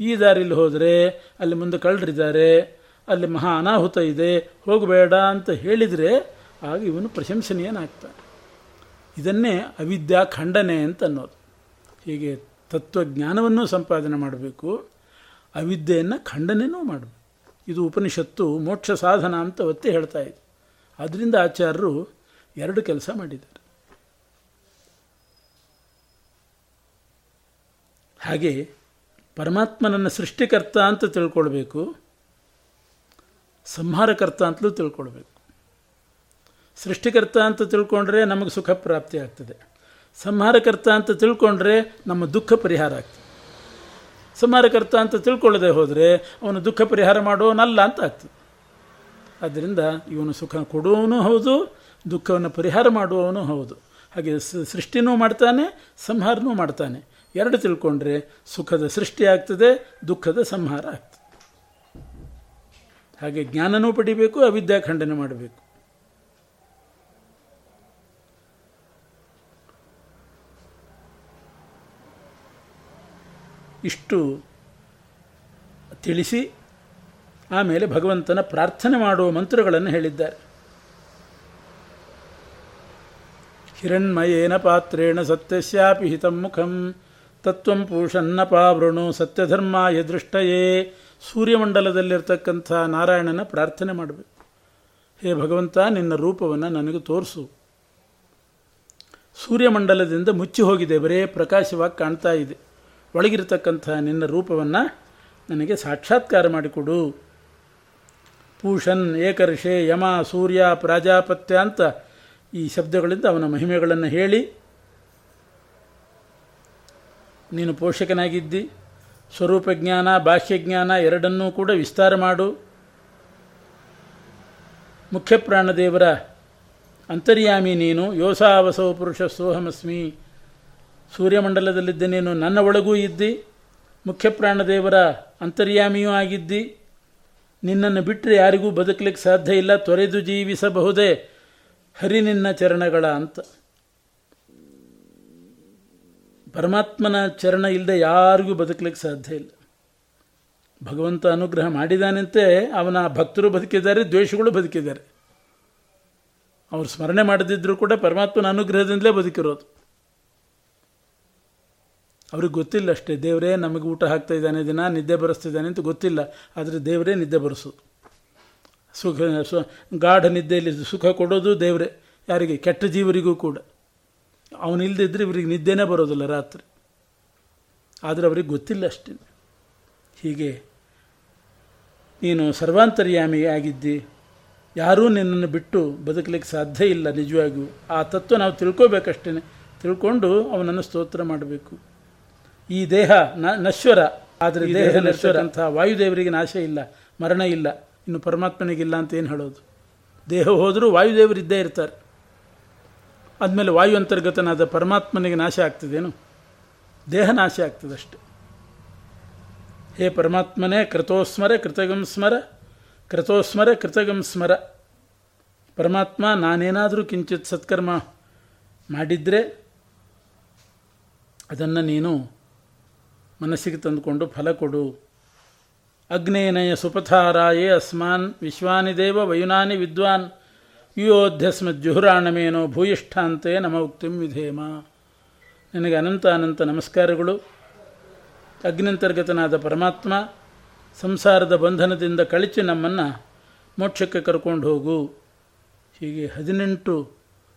[SPEAKER 1] ಈ ದಾರಿಲಿ ಹೋದರೆ, ಅಲ್ಲಿ ಮುಂದೆ ಕಳ್ಳರಿದ್ದಾರೆ, ಅಲ್ಲಿ ಮಹಾ ಅನಾಹುತ ಇದೆ, ಹೋಗಬೇಡ ಅಂತ ಹೇಳಿದರೆ, ಆಗ ಇವನು ಪ್ರಶಂಸನೀಯನಾಗ್ತಾನೆ. ಇದನ್ನೇ ಅವಿದ್ಯಾ ಖಂಡನೆ ಅಂತ ಅನ್ನೋದು. ಹೀಗೆ ತತ್ವಜ್ಞಾನವನ್ನು ಸಂಪಾದನೆ ಮಾಡಬೇಕು. ಅವಿದ್ಯೆಯನ್ನು ಖಂಡನೆಯೂ ಮಾಡು ಇದು ಉಪನಿಷತ್ತು ಮೋಕ್ಷ ಸಾಧನ ಅಂತ ಒತ್ತಿ ಹೇಳ್ತಾ ಇದೆ. ಅದರಿಂದ ಆಚಾರ್ಯರು ಎರಡು ಕೆಲಸ ಮಾಡಿದ್ದಾರೆ. ಹಾಗೆ ಪರಮಾತ್ಮನನ್ನು ಸೃಷ್ಟಿಕರ್ತ ಅಂತ ತಿಳ್ಕೊಳ್ಬೇಕು, ಸಂಹಾರಕರ್ತ ಅಂತಲೂ ತಿಳ್ಕೊಳ್ಬೇಕು. ಸೃಷ್ಟಿಕರ್ತ ಅಂತ ತಿಳ್ಕೊಂಡ್ರೆ ನಮಗೆ ಸುಖ ಪ್ರಾಪ್ತಿ ಆಗ್ತದೆ. ಸಂಹಾರಕರ್ತ ಅಂತ ತಿಳ್ಕೊಂಡ್ರೆ ನಮ್ಮ ದುಃಖ ಪರಿಹಾರ ಆಗ್ತದೆ. ಸಂಹಾರಕರ್ತ ಅಂತ ತಿಳ್ಕೊಳ್ಳದೆ ಹೋದರೆ ಅವನು ದುಃಖ ಪರಿಹಾರ ಮಾಡೋನಲ್ಲ ಅಂತ ಆಗ್ತದೆ. ಆದ್ದರಿಂದ ಇವನು ಸುಖ ಕೊಡುವವನು ಹೌದು, ದುಃಖವನ್ನು ಪರಿಹಾರ ಮಾಡುವವನು ಹೌದು. ಹಾಗೆ ಸೃಷ್ಟಿನೂ ಮಾಡ್ತಾನೆ, ಸಂಹಾರನೂ ಮಾಡ್ತಾನೆ. ಎರಡು ತಿಳ್ಕೊಂಡ್ರೆ ಸುಖದ ಸೃಷ್ಟಿ ಆಗ್ತದೆ, ದುಃಖದ ಸಂಹಾರ ಆಗ್ತದೆ. ಹಾಗೆ ಜ್ಞಾನನೂ ಪಡಿಬೇಕು ಅವಿದ್ಯಾ ಖಂಡನೆ ಮಾಡಬೇಕು. ಇಷ್ಟು ತಿಳಿಸಿ ಆಮೇಲೆ ಭಗವಂತನ ಪ್ರಾರ್ಥನೆ ಮಾಡುವ ಮಂತ್ರಗಳನ್ನು ಹೇಳಿದ್ದಾರೆ. ಹಿರಣ್ಮಯೇನ ಪಾತ್ರೇಣ ಸತ್ಯಸ್ಯಾಪಿ ಹಿತಂ ಮುಖಂ, ತತ್ವಂ ಪೂಷನ್ನ ಪಾವೃಣು ಸತ್ಯಧರ್ಮ ದೃಷ್ಟಯೇ. ಸೂರ್ಯಮಂಡಲದಲ್ಲಿರ್ತಕ್ಕಂಥ ನಾರಾಯಣನ ಪ್ರಾರ್ಥನೆ ಮಾಡಬೇಕು. ಹೇ ಭಗವಂತ, ನಿನ್ನ ರೂಪವನ್ನು ನನಗೆ ತೋರಿಸು. ಸೂರ್ಯಮಂಡಲದಿಂದ ಮುಚ್ಚಿ ಹೋಗಿದೆ, ಬರೇ ಪ್ರಕಾಶವಾಗಿ ಕಾಣ್ತಾ ಇದೆ. ಒಳಗಿರತಕ್ಕಂಥ ನಿನ್ನ ರೂಪವನ್ನು ನನಗೆ ಸಾಕ್ಷಾತ್ಕಾರ ಮಾಡಿಕೊಡು. ಪೂಷನ್, ಏಕರ್ಷೆ, ಯಮ, ಸೂರ್ಯ, ಪ್ರಾಜಾಪತ್ಯ ಅಂತ ಈ ಶಬ್ದಗಳಿಂದ ಅವನ ಮಹಿಮೆಗಳನ್ನು ಹೇಳಿ, ನೀನು ಪೋಷಕನಾಗಿದ್ದಿ. ಸ್ವರೂಪ ಜ್ಞಾನ ಬಾಹ್ಯಜ್ಞಾನ ಎರಡನ್ನೂ ಕೂಡ ವಿಸ್ತಾರ ಮಾಡು. ಮುಖ್ಯ ಪ್ರಾಣದೇವರ ಅಂತರ್ಯಾಮಿ ನೀನು. ಯೋಸಾವಸವ ಪುರುಷ ಸೋಹಮಸ್ಮಿ. ಸೂರ್ಯಮಂಡಲದಲ್ಲಿದ್ದ ನೀನು ನನ್ನ ಒಳಗೂ ಇದ್ದಿ, ಮುಖ್ಯ ಪ್ರಾಣದೇವರ ಅಂತರ್ಯಾಮಿಯೂ ಆಗಿದ್ದಿ. ನಿನ್ನನ್ನು ಬಿಟ್ಟರೆ ಯಾರಿಗೂ ಬದುಕಲಿಕ್ಕೆ ಸಾಧ್ಯ ಇಲ್ಲ, ತೊರೆದು ಜೀವಿಸಬಹುದೇ ಹರಿ ನಿನ್ನ ಚರಣಗಳ ಅಂತ. ಪರಮಾತ್ಮನ ಚರಣ ಇಲ್ಲದೆ ಯಾರಿಗೂ ಬದುಕಲಿಕ್ಕೆ ಸಾಧ್ಯ ಇಲ್ಲ. ಭಗವಂತ ಅನುಗ್ರಹ ಮಾಡಿದಾನಂತೆ, ಅವನ ಭಕ್ತರು ಬದುಕಿದ್ದಾರೆ, ದ್ವೇಷಗಳು ಬದುಕಿದ್ದಾರೆ. ಅವರು ಸ್ಮರಣೆ ಮಾಡದಿದ್ದರೂ ಕೂಡ ಪರಮಾತ್ಮನ ಅನುಗ್ರಹದಿಂದಲೇ ಬದುಕಿರೋದು. ಅವ್ರಿಗೆ ಗೊತ್ತಿಲ್ಲ ಅಷ್ಟೇ, ದೇವರೇ ನಮಗೆ ಊಟ ಹಾಕ್ತಾ ಇದ್ದಾನೆ, ದಿನ ನಿದ್ದೆ ಬರೆಸ್ತಿದ್ದಾನೆ ಅಂತ ಗೊತ್ತಿಲ್ಲ, ಆದರೆ ದೇವರೇ ನಿದ್ದೆ ಬರೆಸು. ಸುಖ, ಸು, ಗಾಢ ನಿದ್ದೆಯಲ್ಲಿ ಸುಖ ಕೊಡೋದು ದೇವರೇ, ಯಾರಿಗೆ? ಕೆಟ್ಟ ಜೀವರಿಗೂ ಕೂಡ. ಅವನಿಲ್ಲದಿದ್ದರೆ ಇವರಿಗೆ ನಿದ್ದೆನೇ ಬರೋದಿಲ್ಲ ರಾತ್ರಿ. ಆದರೆ ಅವ್ರಿಗೆ ಗೊತ್ತಿಲ್ಲ ಅಷ್ಟೇ. ಹೀಗೆ, ನೀನು ಸರ್ವಾಂತರ್ಯಾಮಿ ಆಗಿದ್ದಿ, ಯಾರೂ ನಿನ್ನನ್ನು ಬಿಟ್ಟು ಬದುಕಲಿಕ್ಕೆ ಸಾಧ್ಯ ಇಲ್ಲ ನಿಜವಾಗಿಯೂ. ಆ ತತ್ವ ನಾವು ತಿಳ್ಕೋಬೇಕಷ್ಟೇ ತಿಳ್ಕೊಂಡು ಅವನನ್ನು ಸ್ತೋತ್ರ ಮಾಡಬೇಕು. ಈ ದೇಹ ನ ನಶ್ವರ. ಆದರೆ ದೇಹ ನಶ್ವರ. ಅಂತ ವಾಯುದೇವರಿಗೆ ನಾಶ ಇಲ್ಲ ಮರಣ ಇಲ್ಲ. ಇನ್ನು ಪರಮಾತ್ಮನಿಗಿಲ್ಲ ಅಂತ ಏನು ಹೇಳೋದು? ದೇಹ ಹೋದರೂ ವಾಯುದೇವರಿದ್ದೇ ಇರ್ತಾರೆ. ಆದಮೇಲೆ ವಾಯು ಅಂತರ್ಗತನಾದ ಪರಮಾತ್ಮನಿಗೆ ನಾಶ ಆಗ್ತದೇನು? ದೇಹ ನಾಶ ಆಗ್ತದಷ್ಟೆ ಹೇ ಪರಮಾತ್ಮನೇ ಕೃತೋಸ್ಮರ ಕೃತಗಂ ಸ್ಮರ. ಕೃತೋಸ್ಮರ ಕೃತಗಂ ಸ್ಮರ. ಪರಮಾತ್ಮ ನಾನೇನಾದರೂ ಕಿಂಚಿತ್ ಸತ್ಕರ್ಮ ಮಾಡಿದರೆ ಅದನ್ನು ನೀನು ಮನಸ್ಸಿಗೆ ತಂದುಕೊಂಡು ಫಲ ಕೊಡು. ಅಗ್ನೇನಯ ಸುಪಥಾರಾಯೇ ಅಸ್ಮಾನ್, ವಿಶ್ವಾನಿ ದೇವ ವಯುನಾನಿ ವಿದ್ವಾನ್. ಯುಯೋಧ್ಯಸ್ಮಜ್ಜುಹುರಾಣಮೇನೋ ಭೂಯಿಷ್ಠಾಂತೆ ನಮ ಉಕ್ತಿಂ ವಿಧೇಮ. ನಿನಗೆ ಅನಂತ ಅನಂತ ನಮಸ್ಕಾರಗಳು. ಅಗ್ನಂತರ್ಗತನಾದ ಪರಮಾತ್ಮ, ಸಂಸಾರದ ಬಂಧನದಿಂದ ಕಳಚಿ ನಮ್ಮನ್ನು ಮೋಕ್ಷಕ್ಕೆ ಕರ್ಕೊಂಡು ಹೋಗು. ಹೀಗೆ ಹದಿನೆಂಟು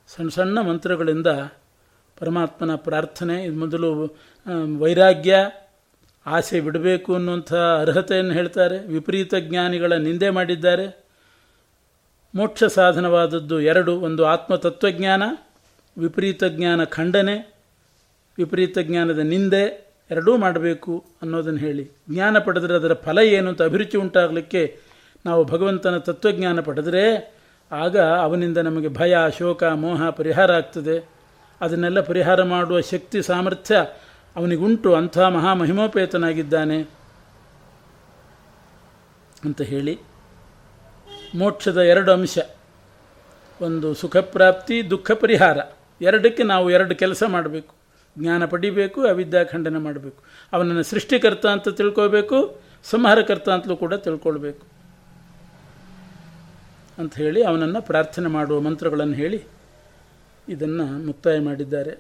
[SPEAKER 1] ಸಣ್ಣ ಸಣ್ಣ ಮಂತ್ರಗಳಿಂದ ಪರಮಾತ್ಮನ ಪ್ರಾರ್ಥನೆ, ಇದು ಮೊದಲು ವೈರಾಗ್ಯ ಆಸೆ ಬಿಡಬೇಕು ಅನ್ನುವಂಥ ಅರ್ಹತೆಯನ್ನು ಹೇಳ್ತಾರೆ. ವಿಪರೀತ ಜ್ಞಾನಿಗಳ ನಿಂದೆ ಮಾಡಿದ್ದಾರೆ. ಮೋಕ್ಷ ಸಾಧನವಾದದ್ದು ಎರಡು, ಒಂದು ಆತ್ಮತತ್ವಜ್ಞಾನ, ವಿಪರೀತ ಜ್ಞಾನ ಖಂಡನೆ, ವಿಪರೀತ ಜ್ಞಾನದ ನಿಂದೆ ಎರಡೂ ಮಾಡಬೇಕು ಅನ್ನೋದನ್ನು ಹೇಳಿ. ಜ್ಞಾನ ಪಡೆದರೆ ಅದರ ಫಲ ಏನು ಅಂತ ಅಭಿರುಚಿ ಉಂಟಾಗಲಿಕ್ಕೆ ನಾವು ಭಗವಂತನ ತತ್ವಜ್ಞಾನ ಪಡೆದರೆ ಆಗ ಅವನಿಂದ ನಮಗೆ ಭಯ, ಶೋಕ, ಮೋಹ ಪರಿಹಾರ ಆಗ್ತದೆ. ಅದನ್ನೆಲ್ಲ ಪರಿಹಾರ ಮಾಡುವ ಶಕ್ತಿ, ಸಾಮರ್ಥ್ಯ ಅವನಿಗುಂಟು ಅಂಥ ಮಹಾಮಹಿಮೋಪೇತನಾಗಿದ್ದಾನೆ ಅಂತ ಹೇಳಿ ಮೋಕ್ಷದ ಎರಡು ಅಂಶ. ಒಂದು ಸುಖಪ್ರಾಪ್ತಿ ದುಃಖ ಪರಿಹಾರ. ಎರಡಕ್ಕೆ ನಾವು ಎರಡು ಕೆಲಸ ಮಾಡಬೇಕು. ಜ್ಞಾನ ಪಡಿಬೇಕು, ಅವಿದ್ಯಾ ಖಂಡನ ಮಾಡಬೇಕು. ಅವನನ್ನು ಸೃಷ್ಟಿಕರ್ತ ಅಂತ ತಿಳ್ಕೋಬೇಕು, ಸಂಹಾರಕರ್ತ ಅಂತಲೂ ಕೂಡ ತಿಳ್ಕೊಳ್ಬೇಕು. ಅಂತ ಹೇಳಿ ಅವನನ್ನು ಪ್ರಾರ್ಥನೆ ಮಾಡುವ ಮಂತ್ರಗಳನ್ನು ಹೇಳಿ ಇದನ್ನು ಮುಕ್ತಾಯ ಮಾಡಿದ್ದಾರೆ.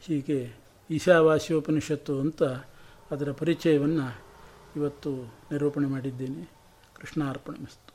[SPEAKER 1] ಹೀಗೆ ಈಶಾವಾಸ್ಯೋಪನಿಷತ್ತು ಅಂತ ಅದರ ಪರಿಚಯವನ್ನು ಇವತ್ತು ನಿರೂಪಣೆ ಮಾಡಿದ್ದೇನೆ. ಕೃಷ್ಣಾರ್ಪಣೆ ಮಸ್ತು